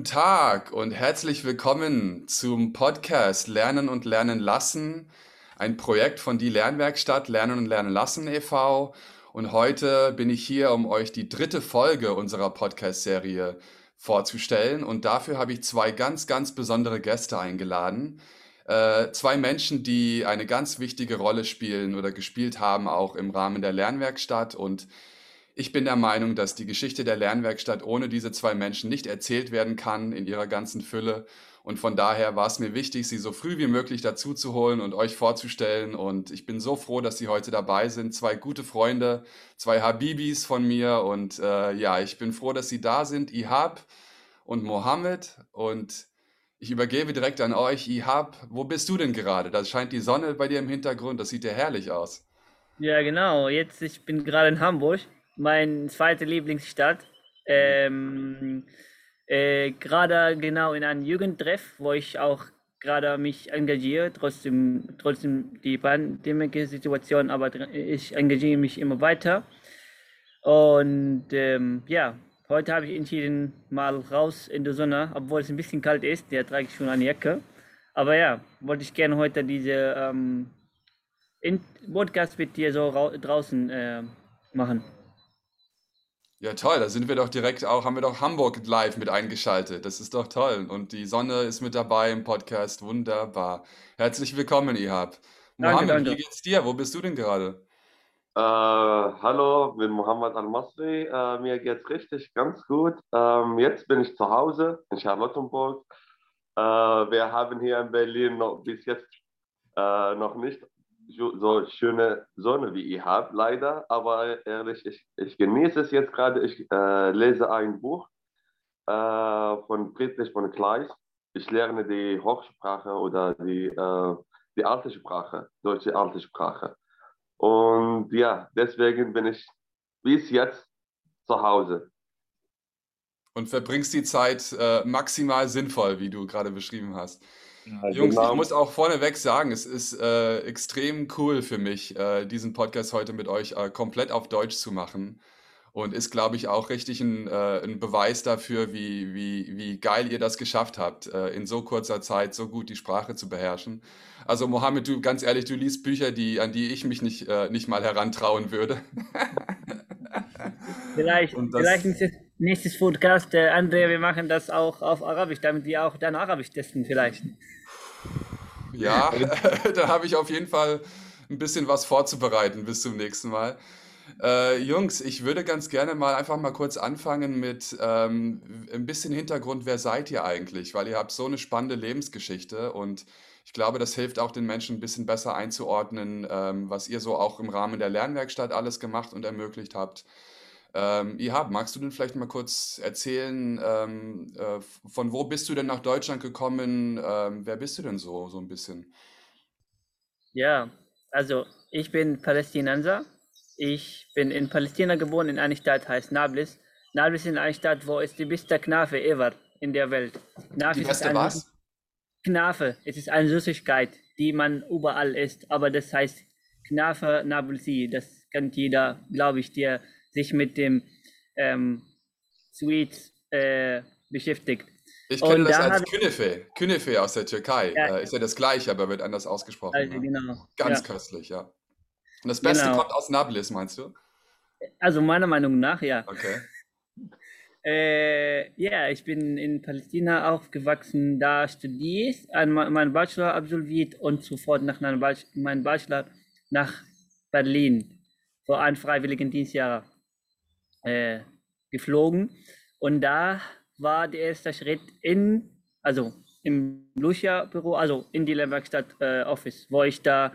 Guten Tag und herzlich willkommen zum Podcast Lernen und Lernen lassen, ein Projekt von die Lernwerkstatt Lernen und Lernen lassen e.V. Und heute bin ich hier, um euch die dritte Folge unserer Podcast-Serie vorzustellen. Und dafür habe ich zwei ganz, ganz besondere Gäste eingeladen. Äh, zwei Menschen, die eine ganz wichtige Rolle spielen oder gespielt haben, auch im Rahmen der Lernwerkstatt und ich bin der Meinung, dass die Geschichte der Lernwerkstatt ohne diese zwei Menschen nicht erzählt werden kann in ihrer ganzen Fülle. Und von daher war es mir wichtig, sie so früh wie möglich dazu zu holen und euch vorzustellen. Und ich bin so froh, dass sie heute dabei sind. Zwei gute Freunde, zwei Habibis von mir. Und äh, ja, ich bin froh, dass sie da sind. Ihab und Mohammed. Und ich übergebe direkt an euch. Ihab, wo bist du denn gerade? Da scheint die Sonne bei dir im Hintergrund. Das sieht ja herrlich aus. Ja, genau. Jetzt, ich bin gerade in Hamburg meine zweite Lieblingsstadt. Ähm, äh, gerade genau in einem Jugendtreff, wo ich auch gerade mich engagiere, trotzdem, trotzdem die pandemische Situation, aber ich engagiere mich immer weiter. Und ähm, ja, heute habe ich entschieden, mal raus in die Sonne, obwohl es ein bisschen kalt ist, der trage ich schon eine Jacke. Aber ja, wollte ich gerne heute diese ähm, Podcast mit dir so draußen äh, machen. Ja, toll, da sind wir doch direkt auch, haben wir doch Hamburg live mit eingeschaltet. Das ist doch toll. Und die Sonne ist mit dabei im Podcast. Wunderbar. Herzlich willkommen, Ihab. Danke, Mohammed, danke. wie geht's dir? Wo bist du denn gerade? Äh, hallo, bin Mohammed Al-Masri. Äh, mir geht's richtig ganz gut. Ähm, jetzt bin ich zu Hause in Charlottenburg. Äh, wir haben hier in Berlin noch bis jetzt äh, noch nicht so schöne Sonne wie ihr habt, leider. Aber ehrlich, ich, ich genieße es jetzt gerade. Ich äh, lese ein Buch äh, von Friedrich von Kleist. Ich lerne die Hochsprache oder die, äh, die alte Sprache, deutsche alte Sprache. Und ja, deswegen bin ich bis jetzt zu Hause. Und verbringst die Zeit äh, maximal sinnvoll, wie du gerade beschrieben hast. Ja, Jungs, ich genau. muss auch vorneweg sagen, es ist äh, extrem cool für mich, äh, diesen Podcast heute mit euch äh, komplett auf Deutsch zu machen. Und ist, glaube ich, auch richtig ein, äh, ein Beweis dafür, wie, wie, wie geil ihr das geschafft habt, äh, in so kurzer Zeit so gut die Sprache zu beherrschen. Also Mohammed, du ganz ehrlich, du liest Bücher, die, an die ich mich nicht, äh, nicht mal herantrauen würde. Vielleicht, das, vielleicht nächstes, nächstes Podcast, äh, Andrea, wir machen das auch auf Arabisch, damit die auch dann Arabisch testen vielleicht. Ja, da habe ich auf jeden Fall ein bisschen was vorzubereiten bis zum nächsten Mal. Äh, Jungs, ich würde ganz gerne mal einfach mal kurz anfangen mit ähm, ein bisschen Hintergrund. Wer seid ihr eigentlich? Weil ihr habt so eine spannende Lebensgeschichte und ich glaube, das hilft auch den Menschen ein bisschen besser einzuordnen, ähm, was ihr so auch im Rahmen der Lernwerkstatt alles gemacht und ermöglicht habt. Ähm, Ihab, magst du denn vielleicht mal kurz erzählen, ähm, äh, von wo bist du denn nach Deutschland gekommen? Ähm, wer bist du denn so, so ein bisschen? Ja, also ich bin Palästinenser. Ich bin in Palästina geboren, in einer Stadt heißt Nablus. Nablus ist eine Stadt, wo es die beste Knafe ever in der Welt. Die Knafe ist beste was? Knafe. Es ist eine Süßigkeit, die man überall isst, aber das heißt Knafe Nablusi. Das kennt jeder, glaube ich, der sich mit dem ähm, Sweets äh, beschäftigt. Ich kenne das da als Künefe. Künefe aus der Türkei. ja, Äh, ist ja das gleiche, aber wird anders ausgesprochen. also genau, Ganz ja, köstlich, ja. Und das Beste genau. kommt aus Nablus, meinst du? Also meiner Meinung nach, ja. Okay. Äh, ja, ich bin in Palästina aufgewachsen, da studiert, ein- meinen Bachelor absolviert und sofort nach meinem Bachelor nach Berlin für ein freiwilligen Dienstjahr äh, geflogen. Und da war der erste Schritt in, also im Lucia-Büro, also in die Lernwerkstatt äh, Office, wo ich da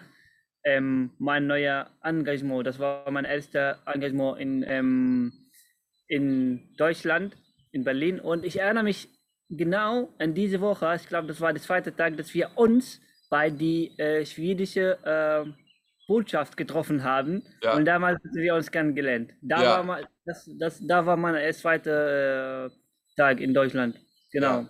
ähm, mein neuer Engagement, das war mein erster Engagement in, ähm, in Deutschland, in Berlin. Und ich erinnere mich genau an diese Woche, ich glaube, das war der zweite Tag, dass wir uns bei die äh, schwedische äh, Botschaft getroffen haben. Ja, Und damals haben wir uns kennengelernt. Da war ja, mal, das, das, da war mein erst zweiter äh, Tag in Deutschland. Genau. ja.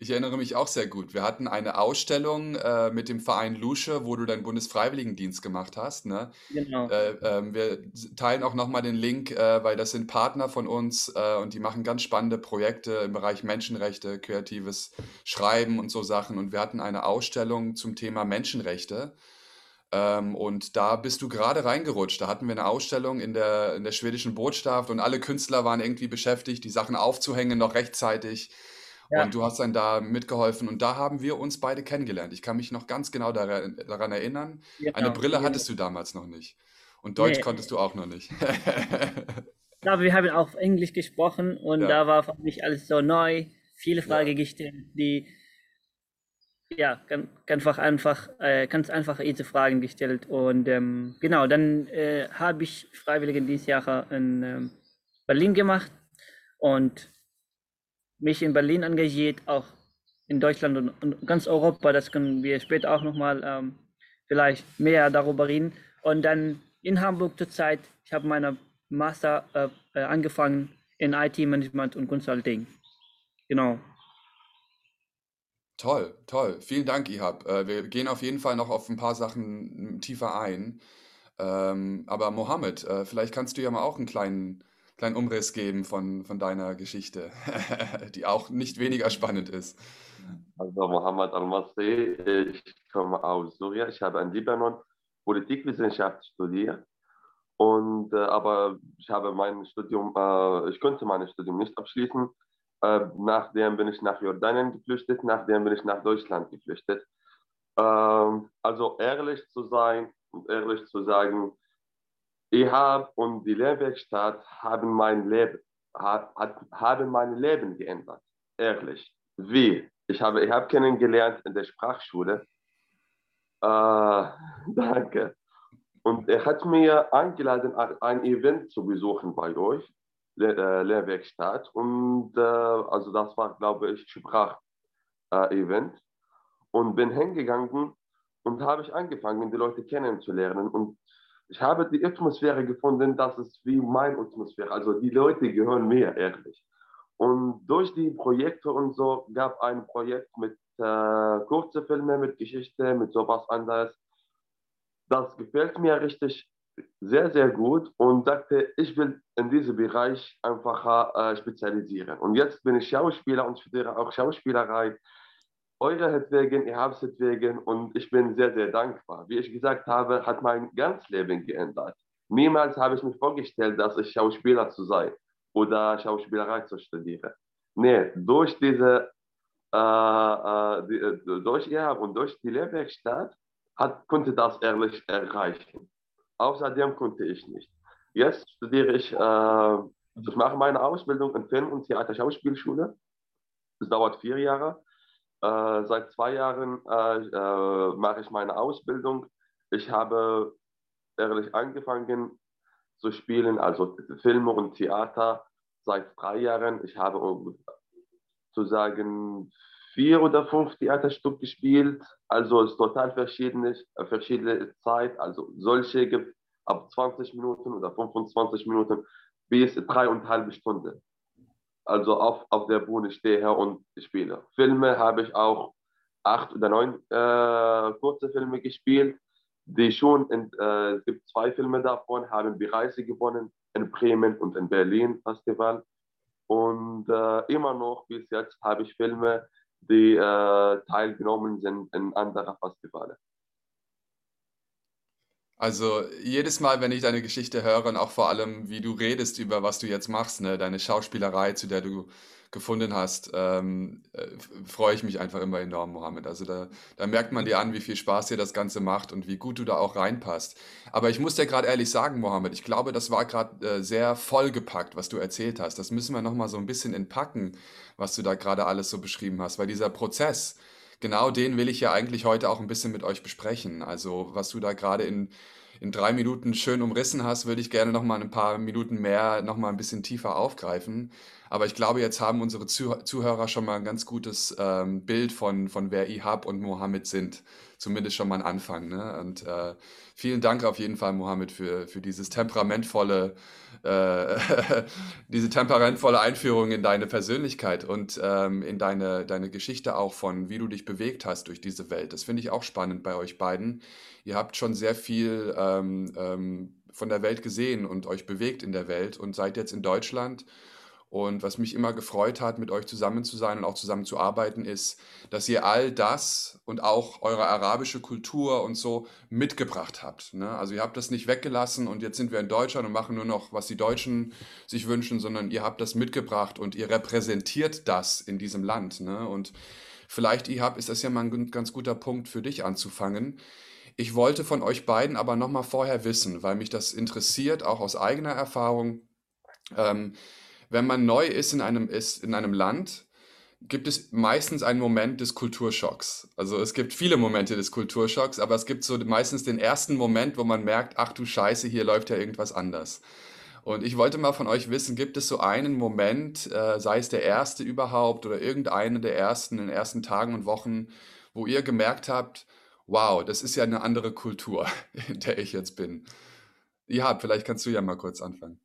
Ich erinnere mich auch sehr gut. Wir hatten eine Ausstellung äh, mit dem Verein Lusche, wo du deinen Bundesfreiwilligendienst gemacht hast. Ne? Genau. Äh, ähm, wir teilen auch nochmal den Link, äh, weil das sind Partner von uns äh, und die machen ganz spannende Projekte im Bereich Menschenrechte, kreatives Schreiben und so Sachen. Und wir hatten eine Ausstellung zum Thema Menschenrechte. Ähm, und da bist du gerade reingerutscht. Da hatten wir eine Ausstellung in der, in der schwedischen Botschaft und alle Künstler waren irgendwie beschäftigt, die Sachen aufzuhängen noch rechtzeitig. Ja. Und du hast dann da mitgeholfen und da haben wir uns beide kennengelernt. Ich kann mich noch ganz genau daran, daran erinnern. Eine Genau, Brille genau. hattest du damals noch nicht. Und Deutsch Nee. konntest du auch noch nicht. Aber wir haben auch Englisch gesprochen und Ja. da war für mich alles so neu, viele Fragen gestellt, die ja ganz, einfach einfach äh, ganz einfach diese Fragen gestellt und ähm, genau dann äh, habe ich Freiwilligendienstjahre in ähm, Berlin gemacht und mich in Berlin engagiert, auch in Deutschland und, und ganz Europa. Das können wir später auch nochmal ähm, vielleicht mehr darüber reden. Und dann in Hamburg zurzeit, ich habe meine Master äh, äh, angefangen in IT-Management und Consulting. Genau. Toll, toll. Vielen Dank, Ihab. Äh, wir gehen auf jeden Fall noch auf ein paar Sachen tiefer ein. Ähm, aber Mohammed, äh, vielleicht kannst du ja mal auch einen kleinen, kleinen Umriss geben von, von deiner Geschichte, die auch nicht weniger spannend ist. Also Mohammed Al-Masri, ich komme aus Syrien. Ich habe in Libanon Politikwissenschaft studiert. Und, äh, aber ich habe mein Studium, äh, ich konnte mein Studium nicht abschließen. Äh, nachdem bin ich nach Jordanien geflüchtet, nachdem bin ich nach Deutschland geflüchtet. Ähm, also ehrlich zu sein und ehrlich zu sagen, ich habe und die Lehrwerkstatt haben mein Leben, hat, hat, haben mein Leben geändert. Ehrlich. Wie? Ich habe, ich habe kennengelernt in der Sprachschule. Äh, danke. Und er hat mir eingeladen, ein Event zu besuchen bei euch, Le äh, Lehrwerkstatt. Und äh, also das war, glaube ich, Sprach-Event. und bin hingegangen und habe ich angefangen, die Leute kennenzulernen. Und ich habe die Atmosphäre gefunden, das ist wie meine Atmosphäre. Also die Leute gehören mir, ehrlich. Und durch die Projekte und so gab ein Projekt mit äh, kurze Filme, mit Geschichte, mit sowas anderes. Das gefällt mir richtig sehr, sehr gut und sagte, ich will in diesem Bereich einfach äh, spezialisieren. Und jetzt bin ich Schauspieler und studiere auch Schauspielerei. Eure wegen, ihr habt es wegen und ich bin sehr, sehr dankbar. Wie ich gesagt habe, hat mein ganzes Leben geändert. Niemals habe ich mir vorgestellt, dass ich Schauspieler zu sein oder Schauspielerei zu studieren. Nee, durch diese, äh, äh, die, äh, durch ihr und durch die Lehrwerkstatt hat, konnte das ehrlich erreichen. Außerdem konnte ich nicht. Jetzt studiere ich, äh, ich mache meine Ausbildung in Film- und Theater-Schauspielschule. Das dauert vier Jahre. Äh, seit zwei Jahren äh, äh, mache ich meine Ausbildung. Ich habe ehrlich angefangen zu spielen, also Filme und Theater seit drei Jahren. Ich habe um, zu sagen vier oder fünf Theaterstück gespielt. Also es ist total verschiedene, verschiedene Zeit. Also solche gibt ab 20 Minuten oder 25 Minuten bis dreieinhalb Stunden. Also auf, auf der Bühne stehe und spiele. Filme habe ich auch acht oder neun äh, kurze Filme gespielt, die schon, in, äh, es gibt zwei Filme davon, haben Preise gewonnen in Bremen und in Berlin Festival. Und äh, immer noch bis jetzt habe ich Filme, die äh, teilgenommen sind in anderen Festivals. Also jedes Mal, wenn ich deine Geschichte höre und auch vor allem, wie du redest über was du jetzt machst, ne, deine Schauspielerei, zu der du gefunden hast, ähm, äh, freue ich mich einfach immer enorm, Mohammed. Also da, da merkt man dir an, wie viel Spaß dir das Ganze macht und wie gut du da auch reinpasst. Aber ich muss dir gerade ehrlich sagen, Mohammed, ich glaube, das war gerade äh, sehr vollgepackt, was du erzählt hast. Das müssen wir nochmal so ein bisschen entpacken, was du da gerade alles so beschrieben hast, weil dieser Prozess, genau den will ich ja eigentlich heute auch ein bisschen mit euch besprechen. Also was du da gerade in, in drei Minuten schön umrissen hast, würde ich gerne noch mal ein paar Minuten mehr, noch mal ein bisschen tiefer aufgreifen. Aber ich glaube, jetzt haben unsere Zuhörer schon mal ein ganz gutes ähm, Bild von, von wer Ihab und Mohammed sind. Zumindest schon mal ein Anfang. Ne? Und äh, vielen Dank auf jeden Fall, Mohammed, für, für dieses temperamentvolle, äh, diese temperamentvolle Einführung in deine Persönlichkeit und ähm, in deine, deine Geschichte auch von, wie du dich bewegt hast durch diese Welt. Das finde ich auch spannend bei euch beiden. Ihr habt schon sehr viel ähm, ähm, von der Welt gesehen und euch bewegt in der Welt und seid jetzt in Deutschland. Und was mich immer gefreut hat, mit euch zusammen zu sein und auch zusammen zu arbeiten, ist, dass ihr all das und auch eure arabische Kultur und so mitgebracht habt. Ne? Also ihr habt das nicht weggelassen und jetzt sind wir in Deutschland und machen nur noch, was die Deutschen sich wünschen, sondern ihr habt das mitgebracht und ihr repräsentiert das in diesem Land. Ne? Und vielleicht, Ihab, ist das ja mal ein ganz guter Punkt für dich anzufangen. Ich wollte von euch beiden aber noch mal vorher wissen, weil mich das interessiert, auch aus eigener Erfahrung. Ähm, wenn man neu ist in einem, ist in einem Land, gibt es meistens einen Moment des Kulturschocks. Also es gibt viele Momente des Kulturschocks, aber es gibt so meistens den ersten Moment, wo man merkt, ach du Scheiße, hier läuft ja irgendwas anders. Und ich wollte mal von euch wissen, gibt es so einen Moment, äh, sei es der erste überhaupt oder irgendeinen der ersten, in den ersten Tagen und Wochen, wo ihr gemerkt habt, wow, das ist ja eine andere Kultur, in der ich jetzt bin. Ja, vielleicht kannst du ja mal kurz anfangen.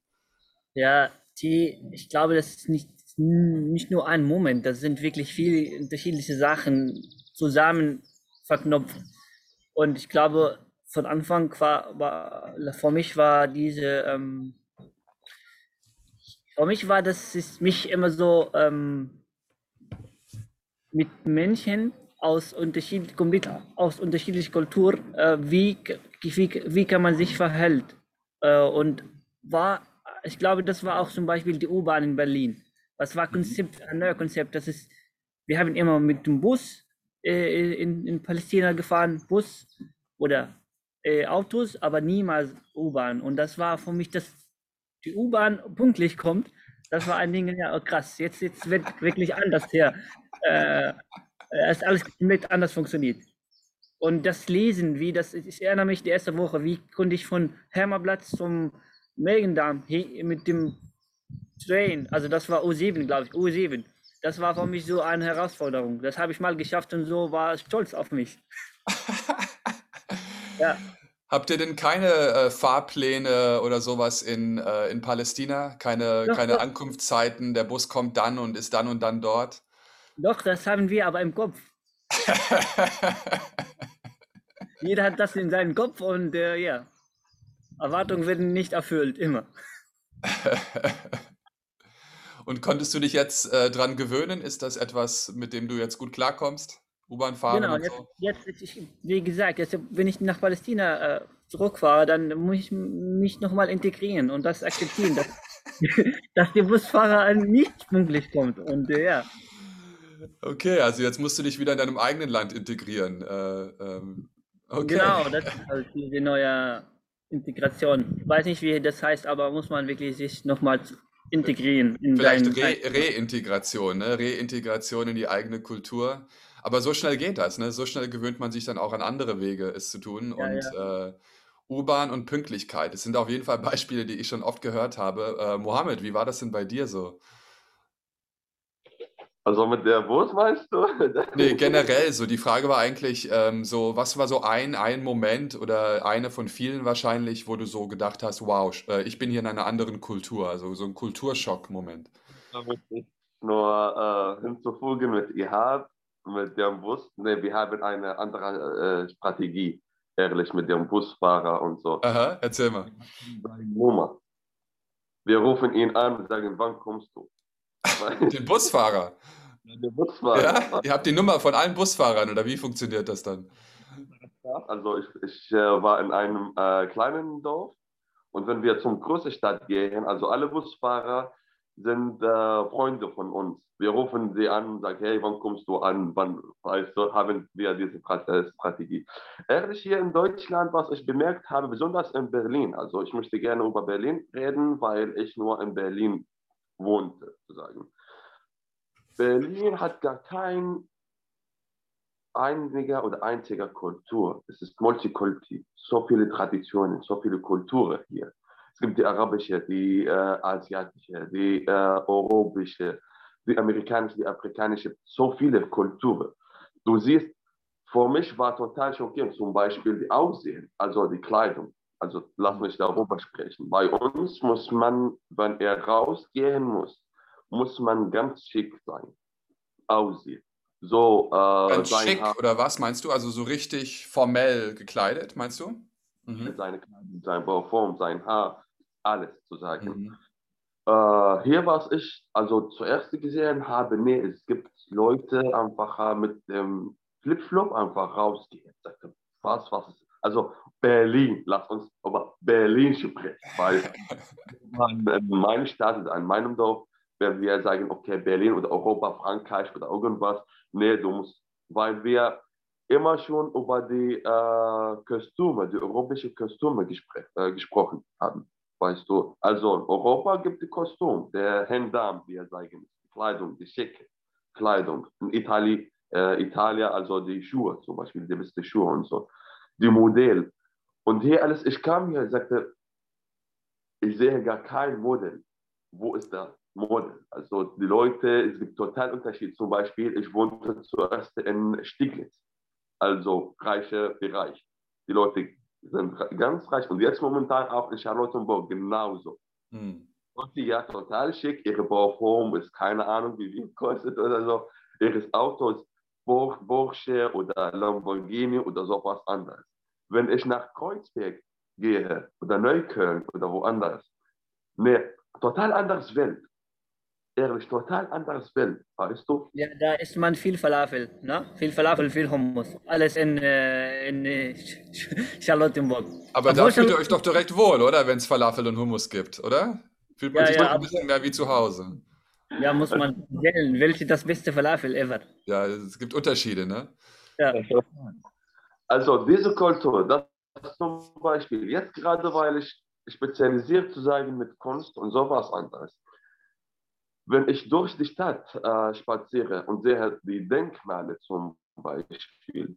Ja, die, ich glaube, das ist nicht, nicht nur ein Moment, das sind wirklich viele unterschiedliche Sachen zusammen verknüpft. Und ich glaube, von Anfang war, war für mich war diese, ähm, für mich war das ist mich immer so ähm, mit Menschen aus, unterschied, aus unterschiedlicher Kultur, äh, wie, wie, wie kann man sich verhält. Äh, und war, ich glaube, das war auch zum Beispiel die U-Bahn in Berlin. Das war Konzept, ein neues Konzept. Das ist, wir haben immer mit dem Bus äh, in, in Palästina gefahren, Bus oder äh, Autos, aber niemals U-Bahn. Und das war für mich, dass die U-Bahn pünktlich kommt. Das war ein Ding, ja, oh, krass, jetzt, jetzt wird wirklich anders hier. Äh, es alles komplett anders funktioniert. Und das Lesen, wie das, ich erinnere mich die erste Woche, wie konnte ich von Hermerplatz zum Megendarm mit dem Train, also das war U7, glaube ich, U7. Das war für mich so eine Herausforderung. Das habe ich mal geschafft und so war stolz auf mich. ja. Habt ihr denn keine äh, Fahrpläne oder sowas in, äh, in Palästina? Keine, doch, keine doch. Ankunftszeiten, der Bus kommt dann und ist dann und dann dort? Doch, das haben wir aber im Kopf. Jeder hat das in seinem Kopf und äh, ja, Erwartungen werden nicht erfüllt, immer. und konntest du dich jetzt äh, dran gewöhnen? Ist das etwas, mit dem du jetzt gut klarkommst? U-Bahn fahren? Genau, jetzt, so? jetzt ich, wie gesagt, jetzt, wenn ich nach Palästina äh, zurückfahre, dann muss ich mich nochmal integrieren und das akzeptieren, dass, dass der Busfahrer nicht pünktlich kommt. Und äh, ja. Okay, also jetzt musst du dich wieder in deinem eigenen Land integrieren. Äh, ähm, okay. Genau, das ist halt diese neue Integration. Ich weiß nicht, wie das heißt, aber muss man wirklich sich nochmal integrieren. In Vielleicht Re Reintegration, ne? Reintegration in die eigene Kultur. Aber so schnell geht das, ne? So schnell gewöhnt man sich dann auch an andere Wege, es zu tun. Ja, und ja. Äh, U-Bahn und Pünktlichkeit, das sind auf jeden Fall Beispiele, die ich schon oft gehört habe. Äh, Mohammed, wie war das denn bei dir so? Also mit der Bus meinst du? Nee, generell so. Die Frage war eigentlich ähm, so, was war so ein, ein Moment oder eine von vielen wahrscheinlich, wo du so gedacht hast, wow, äh, ich bin hier in einer anderen Kultur, also so ein Kulturschock-Moment. Nur äh, hinzufügen mit IHAB, mit dem Bus. Nee, wir haben eine andere äh, Strategie, ehrlich, mit dem Busfahrer und so. Aha, erzähl mal. Nummer. Wir rufen ihn an und sagen, wann kommst du? Den Busfahrer? Der Busfahrer. Ja? Ihr habt die Nummer von allen Busfahrern oder wie funktioniert das dann? Also ich, ich äh, war in einem äh, kleinen Dorf und wenn wir zum großen Stadt gehen, also alle Busfahrer sind äh, Freunde von uns. Wir rufen sie an und sagen, hey, wann kommst du an? Wann weißt du, haben wir diese Strategie? Ehrlich hier in Deutschland, was ich bemerkt habe, besonders in Berlin, also ich möchte gerne über Berlin reden, weil ich nur in Berlin wohnte, sozusagen. Berlin hat gar kein einiger oder einziger Kultur. Es ist Multikulti, so viele Traditionen, so viele Kulturen hier. Es gibt die arabische, die äh, asiatische, die äh, europäische, die amerikanische, die afrikanische, so viele Kulturen. Du siehst, für mich war total schockierend, zum Beispiel die Aussehen, also die Kleidung. Also lass mich darüber sprechen. Bei uns muss man, wenn er rausgehen muss, muss man ganz schick sein, aussehen. So, äh, ganz schick Haar, oder was meinst du? Also so richtig formell gekleidet, meinst du? Mhm. Seine Kleidung, sein Bauform, sein Haar, alles zu sagen. Mhm. Äh, hier, was ich also zuerst gesehen habe, nee, es gibt Leute einfach mit dem Flipflop einfach rausgehen. Was, was ist also Berlin, lass uns über Berlin sprechen, weil meine Stadt ist ein meinem Dorf, wenn wir sagen, okay, Berlin oder Europa, Frankreich oder irgendwas, nee, du musst, weil wir immer schon über die äh, Kostüme, die europäischen Kostüme äh, gesprochen haben, weißt du. Also in Europa gibt es Kostüm, der Hemdam, wir sagen, Kleidung, die schicke Kleidung. In Italien, äh, Italien, also die Schuhe zum Beispiel, die beste Schuhe und so die Modell. Und hier alles, ich kam hier und sagte, ich sehe gar kein Modell. Wo ist das Modell? Also die Leute, es gibt total Unterschied. Zum Beispiel, ich wohnte zuerst in Stiglitz, also reicher Bereich. Die Leute sind ganz reich und jetzt momentan auch in Charlottenburg genauso. Hm. Und die ja total schick, ihre Bauform ist keine Ahnung, wie viel kostet oder so. Ihres Autos Porsche oder Lamborghini oder sowas anderes. Wenn ich nach Kreuzberg gehe oder Neukölln oder woanders, eine total anderes Welt. Ehrlich, total anderes Welt, weißt du? Ja, da isst man viel Falafel, ne? Viel Falafel, viel Hummus. Alles in, äh, in äh, Charlottenburg. Aber da fühlt ihr euch doch direkt wohl, oder? Wenn es Falafel und Hummus gibt, oder? Fühlt man ja, sich ja, doch ein bisschen mehr wie zu Hause. Ja, muss man wählen, welche das beste Falafel ever. Ja, es gibt Unterschiede, ne? Ja. Also diese Kultur, das zum Beispiel, jetzt gerade weil ich spezialisiert zu sein mit Kunst und sowas anderes. Wenn ich durch die Stadt äh, spaziere und sehe die Denkmale zum Beispiel,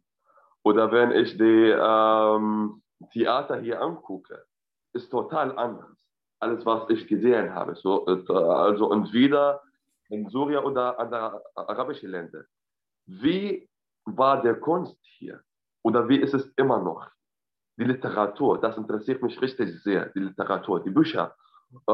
oder wenn ich die ähm, Theater hier angucke, ist total anders alles, was ich gesehen habe. So, äh, also entweder in Syrien oder andere arabische Länder. Wie war der Kunst hier? Oder wie ist es immer noch? Die Literatur, das interessiert mich richtig sehr, die Literatur, die Bücher, äh,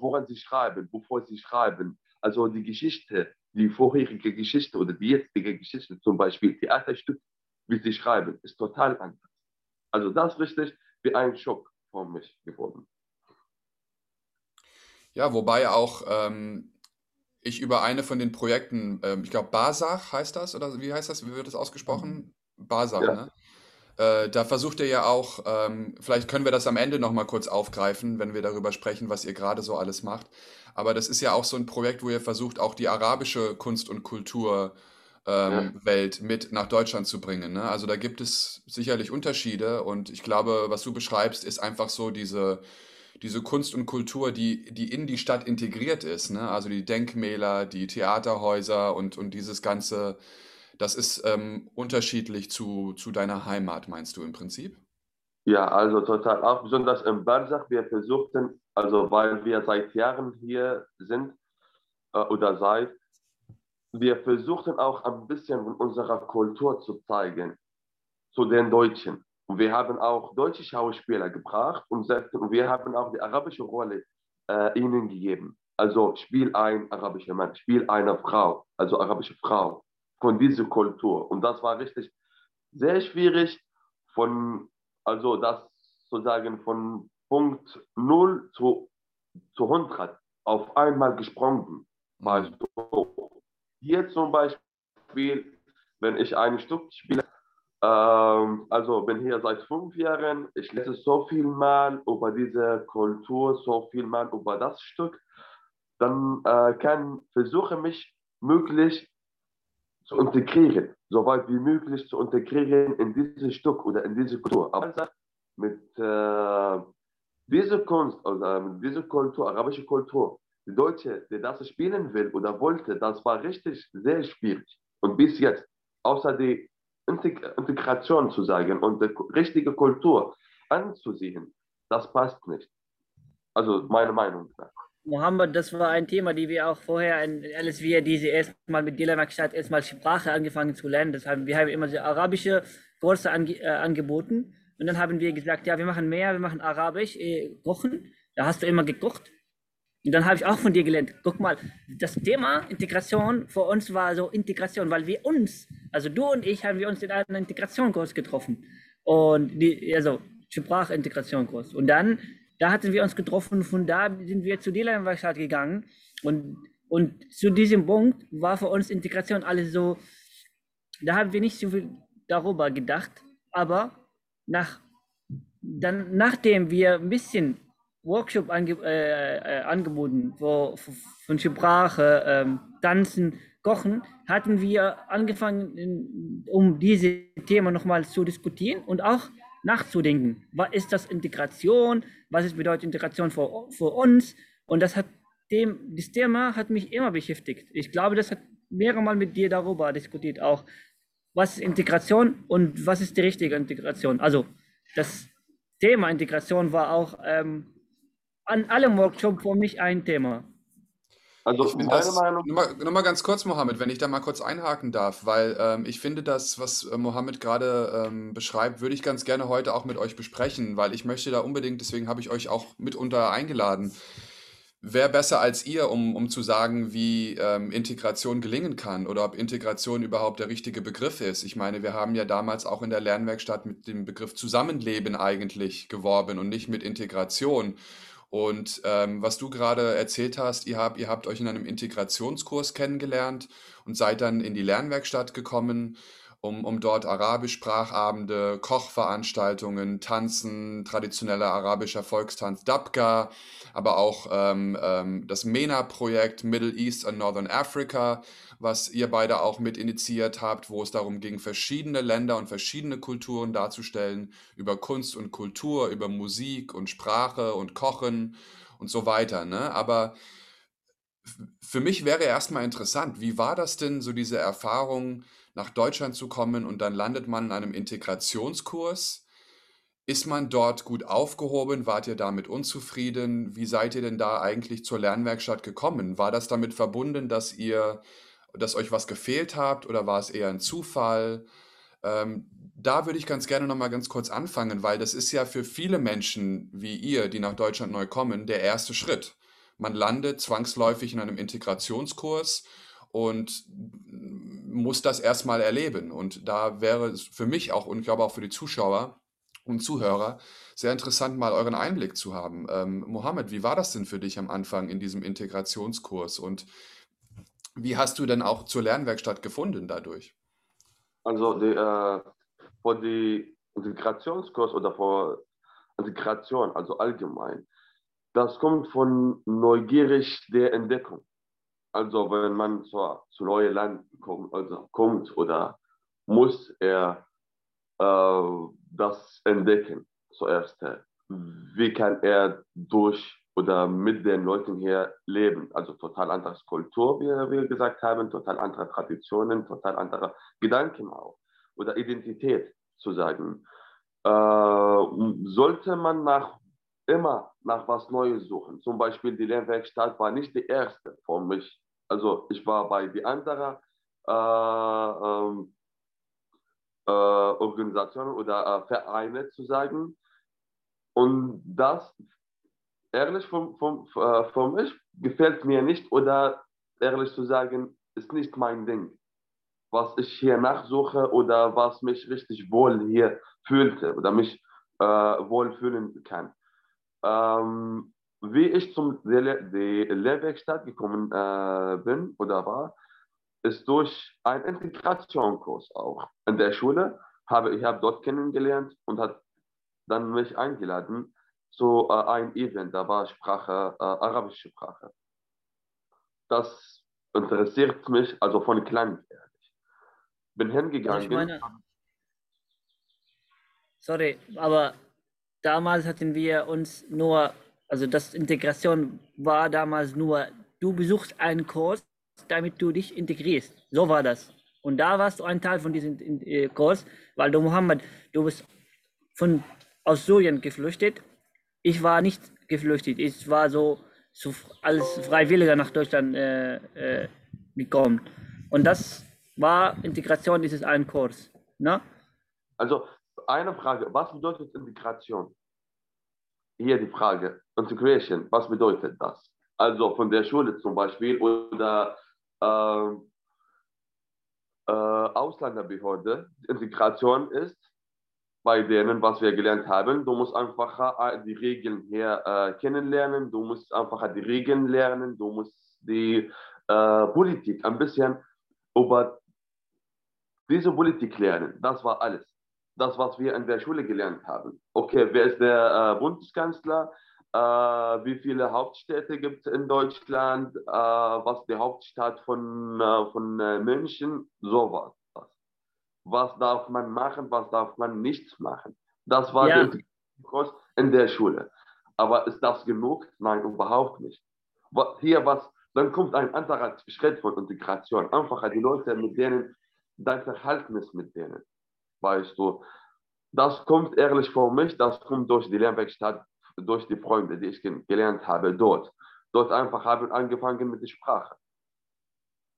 woran sie schreiben, bevor sie schreiben. Also die Geschichte, die vorherige Geschichte oder die jetzige Geschichte, zum Beispiel Theaterstück, wie sie schreiben, ist total anders. Also das ist richtig wie ein Schock für mich geworden. Ja, wobei auch ähm, ich über eine von den Projekten, ähm, ich glaube Basach heißt das, oder wie heißt das, wie wird das ausgesprochen? Basach, ja. ne? Äh, da versucht ihr ja auch, ähm, vielleicht können wir das am Ende nochmal kurz aufgreifen, wenn wir darüber sprechen, was ihr gerade so alles macht. Aber das ist ja auch so ein Projekt, wo ihr versucht, auch die arabische Kunst- und Kulturwelt ähm, ja. mit nach Deutschland zu bringen. Ne? Also da gibt es sicherlich Unterschiede und ich glaube, was du beschreibst, ist einfach so diese diese Kunst und Kultur, die, die in die Stadt integriert ist. Ne? Also die Denkmäler, die Theaterhäuser und, und dieses Ganze, das ist ähm, unterschiedlich zu, zu deiner Heimat, meinst du im Prinzip? Ja, also total. Auch besonders im Barsach, wir versuchten, also weil wir seit Jahren hier sind äh, oder seit, wir versuchten auch ein bisschen von unserer Kultur zu zeigen, zu den Deutschen. Und wir haben auch deutsche Schauspieler gebracht und, wir haben auch die arabische Rolle äh, ihnen gegeben. Also spiel ein arabischer Mann, spiel eine Frau, also arabische Frau von dieser Kultur. Und das war richtig sehr schwierig von, also das sozusagen von Punkt 0 zu, zu 100 auf einmal gesprungen. Also hier zum Beispiel, wenn ich ein Stück spiele, ähm, also bin hier seit fünf Jahren. Ich lese so viel mal über diese Kultur, so viel mal über das Stück. Dann äh, kann versuche mich möglich zu integrieren, so weit wie möglich zu integrieren in dieses Stück oder in diese Kultur. Aber mit äh, dieser Kunst oder mit dieser Kultur, arabische Kultur, die Deutsche, die das spielen will oder wollte, das war richtig sehr schwierig. Und bis jetzt, außer die Integration zu sagen und die richtige Kultur anzusehen, das passt nicht. Also meine Meinung. Mohammed, das war ein Thema, die wir auch vorher, als wir diese erstmal mit Dilemma-Stadt erstmal Sprache angefangen zu lernen. Das haben, wir haben immer so arabische Kurse ange, äh, angeboten. Und dann haben wir gesagt, ja, wir machen mehr, wir machen Arabisch, äh, kochen. Da hast du immer gekocht. Und dann habe ich auch von dir gelernt, guck mal, das Thema Integration für uns war so Integration, weil wir uns, also du und ich, haben wir uns in einem Integrationskurs getroffen. Und die, also Spracintegrationskurs. Und dann, da hatten wir uns getroffen, von da sind wir zu Dilemma-Werkstatt gegangen. Und, und zu diesem Punkt war für uns Integration alles so, da haben wir nicht so viel darüber gedacht, aber nach, dann, nachdem wir ein bisschen Workshop ange, äh, äh, angeboten wo, von Sprache, ähm, Tanzen, Kochen, hatten wir angefangen, um diese Themen nochmal zu diskutieren und auch nachzudenken. Was ist das Integration? Was ist, bedeutet Integration für, für uns? Und das hat dem, das Thema hat mich immer beschäftigt. Ich glaube, das hat mehrere Mal mit dir darüber diskutiert, auch was ist Integration und was ist die richtige Integration. Also das Thema Integration war auch ähm, an allem Workshop für mich ein Thema. Also ich meine das, Meinung. Nochmal, nochmal ganz kurz, Mohammed, wenn ich da mal kurz einhaken darf, weil ähm, ich finde, das, was äh, Mohammed gerade ähm, beschreibt, würde ich ganz gerne heute auch mit euch besprechen, weil ich möchte da unbedingt, deswegen habe ich euch auch mitunter eingeladen. Wer besser als ihr, um, um zu sagen, wie ähm, Integration gelingen kann oder ob Integration überhaupt der richtige Begriff ist? Ich meine, wir haben ja damals auch in der Lernwerkstatt mit dem Begriff Zusammenleben eigentlich geworben und nicht mit Integration. Und ähm, was du gerade erzählt hast, ihr habt, ihr habt euch in einem Integrationskurs kennengelernt und seid dann in die Lernwerkstatt gekommen, um, um dort Arabisch-Sprachabende, Kochveranstaltungen, Tanzen, traditioneller arabischer Volkstanz, Dabka, aber auch ähm, ähm, das MENA-Projekt Middle East and Northern Africa, was ihr beide auch mit initiiert habt, wo es darum ging, verschiedene Länder und verschiedene Kulturen darzustellen, über Kunst und Kultur, über Musik und Sprache und Kochen und so weiter. Ne? Aber für mich wäre erstmal interessant, wie war das denn, so diese Erfahrung, nach Deutschland zu kommen und dann landet man in einem Integrationskurs? Ist man dort gut aufgehoben? Wart ihr damit unzufrieden? Wie seid ihr denn da eigentlich zur Lernwerkstatt gekommen? War das damit verbunden, dass ihr, dass euch was gefehlt habt oder war es eher ein Zufall? Ähm, da würde ich ganz gerne noch mal ganz kurz anfangen, weil das ist ja für viele Menschen wie ihr, die nach Deutschland neu kommen, der erste Schritt. Man landet zwangsläufig in einem Integrationskurs und muss das erstmal erleben. Und da wäre es für mich auch und ich glaube auch für die Zuschauer und Zuhörer sehr interessant, mal euren Einblick zu haben. Ähm, Mohammed, wie war das denn für dich am Anfang in diesem Integrationskurs und wie hast du denn auch zur Lernwerkstatt gefunden dadurch? Also die, äh, für die Integrationskurs oder für Integration, also allgemein, das kommt von neugierig der Entdeckung. Also wenn man zu, zu neuen Land kommt, also kommt oder muss er äh, das entdecken zuerst. Wie kann er durch oder mit den Leuten hier leben? Also total andere Kultur, wie wir gesagt haben, total andere Traditionen, total andere Gedanken auch oder Identität zu sagen. Äh, sollte man nach immer nach was Neues suchen. Zum Beispiel die Lernwerkstatt war nicht die erste für mich. Also ich war bei die anderen äh, ähm, äh, Organisationen oder äh, Vereine zu sagen. Und das, ehrlich, für, für, für mich gefällt mir nicht oder ehrlich zu sagen, ist nicht mein Ding. Was ich hier nachsuche oder was mich richtig wohl hier fühlte oder mich äh, wohl fühlen kann. Ähm, wie ich zum die Lehrwerkstatt gekommen äh, bin oder war, ist durch einen Integrationskurs auch. In der Schule habe ich habe dort kennengelernt und hat dann mich eingeladen zu äh, einem Event, da war Sprache, äh, arabische Sprache. Das interessiert mich, also von klein ehrlich. Bin hingegangen. Meine, sorry, aber damals hatten wir uns nur, also das Integration war damals nur, du besuchst einen Kurs, damit du dich integrierst. So war das. Und da warst du ein Teil von diesem äh, Kurs, weil du Mohammed, du bist von, aus Syrien geflüchtet. Ich war nicht geflüchtet. Ich war so, so als Freiwilliger nach Deutschland äh, äh, gekommen. Und das war Integration dieses einen Kurs. Ne? Also eine Frage, was bedeutet Integration? Hier die Frage, Integration, was bedeutet das? Also von der Schule zum Beispiel oder äh, äh, Ausländerbehörde. Integration ist bei denen, was wir gelernt haben, du musst einfach äh, die Regeln hier äh, kennenlernen, du musst einfach die Regeln lernen, du musst die äh, Politik ein bisschen über diese Politik lernen. Das war alles. Das, was wir in der Schule gelernt haben. Okay, wer ist der äh, Bundeskanzler? Äh, wie viele Hauptstädte gibt es in Deutschland? Äh, was die Hauptstadt von, äh, von äh, München? Sowas. Was darf man machen? Was darf man nicht machen? Das war Ja. der Kurs in der Schule. Aber ist das genug? Nein, überhaupt nicht. Hier was, dann kommt ein anderer Schritt von Integration. Einfach die Leute, mit denen dein Verhältnis mit denen. Weißt du, das kommt ehrlich für mich, das kommt durch die Lernwerkstatt, durch die Freunde, die ich gelernt habe dort. Dort einfach haben angefangen mit der Sprache.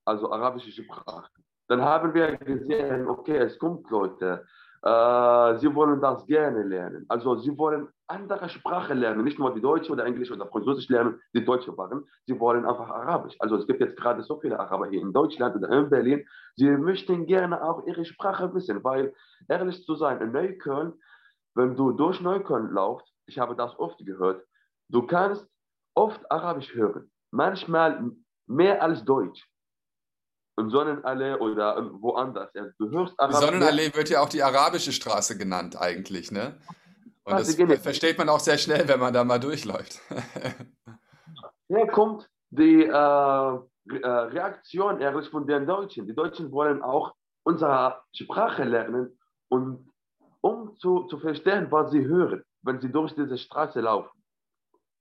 Also arabische Sprache. Dann haben wir gesehen, okay, es kommt Leute, sie wollen das gerne lernen. Also sie wollen andere Sprache lernen, nicht nur die Deutsche oder Englisch oder Französisch lernen, die Deutsche waren. Sie wollen einfach Arabisch. Also es gibt jetzt gerade so viele Araber hier in Deutschland oder in Berlin. Sie möchten gerne auch ihre Sprache wissen, weil ehrlich zu sein, in Neukölln, wenn du durch Neukölln laufst, ich habe das oft gehört, du kannst oft Arabisch hören. Manchmal mehr als Deutsch. In Sonnenallee oder woanders. Ja, Du hörst Die Arabisch. Sonnenallee wird ja auch die arabische Straße genannt eigentlich, ne? Und das Straße, genau. versteht man auch sehr schnell, wenn man da mal durchläuft. Hier kommt die äh, äh, Reaktion ehrlich von den Deutschen. Die Deutschen wollen auch unsere Sprache lernen und um zu, zu verstehen, was sie hören, wenn sie durch diese Straße laufen.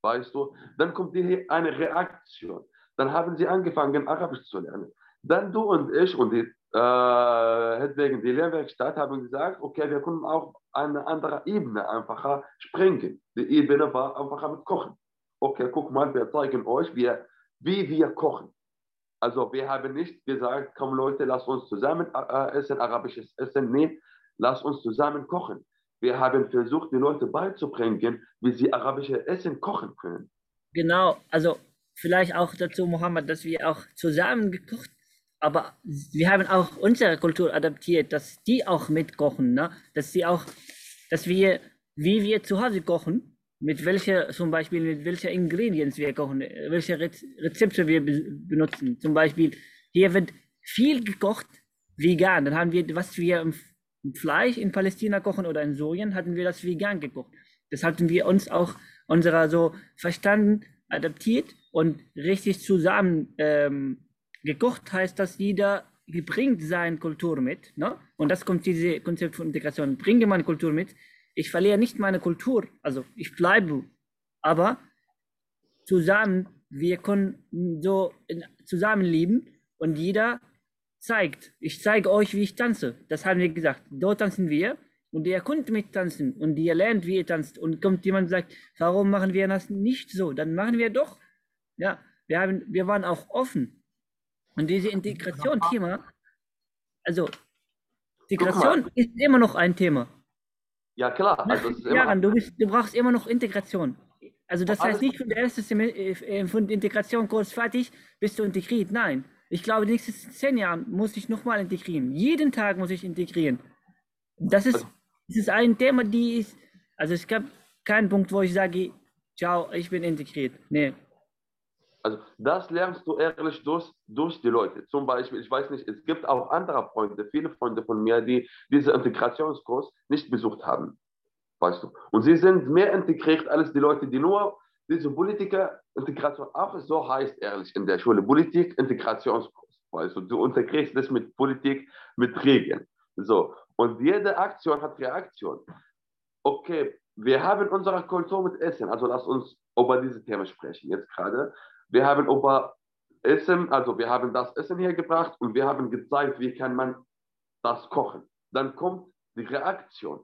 Weißt du, dann kommt hier eine Reaktion. Dann haben sie angefangen, Arabisch zu lernen. Dann du und ich und die, äh, die Lehrwerkstatt haben gesagt, okay, wir können auch eine andere Ebene einfacher springen. Die Ebene war einfacher mit Kochen. Okay, guck mal, wir zeigen euch, wie, wie wir kochen. Also wir haben nicht gesagt, komm Leute, lasst uns zusammen äh, essen, arabisches Essen. Nee, lasst uns zusammen kochen. Wir haben versucht, die Leute beizubringen, wie sie arabische Essen kochen können. Genau, also vielleicht auch dazu, Mohammed, dass wir auch zusammen gekocht, aber wir haben auch unsere Kultur adaptiert, dass die auch mitkochen, ne? Dass sie auch, dass wir, wie wir zu Hause kochen, mit welcher, zum Beispiel mit welcher Ingredients wir kochen, welche Rez Rezepte wir be benutzen. Zum Beispiel, hier wird viel gekocht vegan. Dann haben wir, was wir im Fleisch in Palästina kochen oder in Syrien, hatten wir das vegan gekocht. Das hatten wir uns auch unserer so verstanden, adaptiert und richtig zusammen ähm, gekocht heißt, dass jeder bringt seine Kultur mit. Ne? Und das kommt diese Konzept von Integration. Bringe meine Kultur mit. Ich verliere nicht meine Kultur, also ich bleibe, aber zusammen, wir können so zusammenleben und jeder zeigt, ich zeige euch, wie ich tanze. Das haben wir gesagt. Dort tanzen wir und ihr könnt mittanzen und ihr lernt, wie ihr tanzt. Und kommt jemand und sagt, warum machen wir das nicht so? Dann machen wir doch. Ja, wir, haben, wir waren auch offen. Und diese Integration-Thema, also Integration ist immer noch ein Thema. Ja, klar. Nach Also es ist immer, Jahren, du, bist, du brauchst immer noch Integration. Also das heißt nicht von der ersten Seme- äh, von Integration kurz fertig bist du integriert. Nein, ich glaube, die nächsten zehn Jahren muss ich nochmal integrieren. Jeden Tag muss ich integrieren. Das ist, Also- das ist ein Thema, die ist, also es gab keinen Punkt, wo ich sage, ciao, ich bin integriert. Nee. Also das lernst du ehrlich durch, durch die Leute. Zum Beispiel, ich weiß nicht, es gibt auch andere Freunde, viele Freunde von mir, die diesen Integrationskurs nicht besucht haben. Weißt du? Und sie sind mehr integriert als die Leute, die nur diese Politiker, Integration, auch so heißt ehrlich in der Schule, Politik, Integrationskurs. Weißt du, du integrierst das mit Politik, mit Regeln. So. Und jede Aktion hat Reaktion. Okay, wir haben unsere Kultur mit Essen, also lass uns über diese Themen sprechen jetzt gerade. Wir haben über Essen, also wir haben das Essen hier gebracht und wir haben gezeigt, wie kann man das kochen. Dann kommt die Reaktion.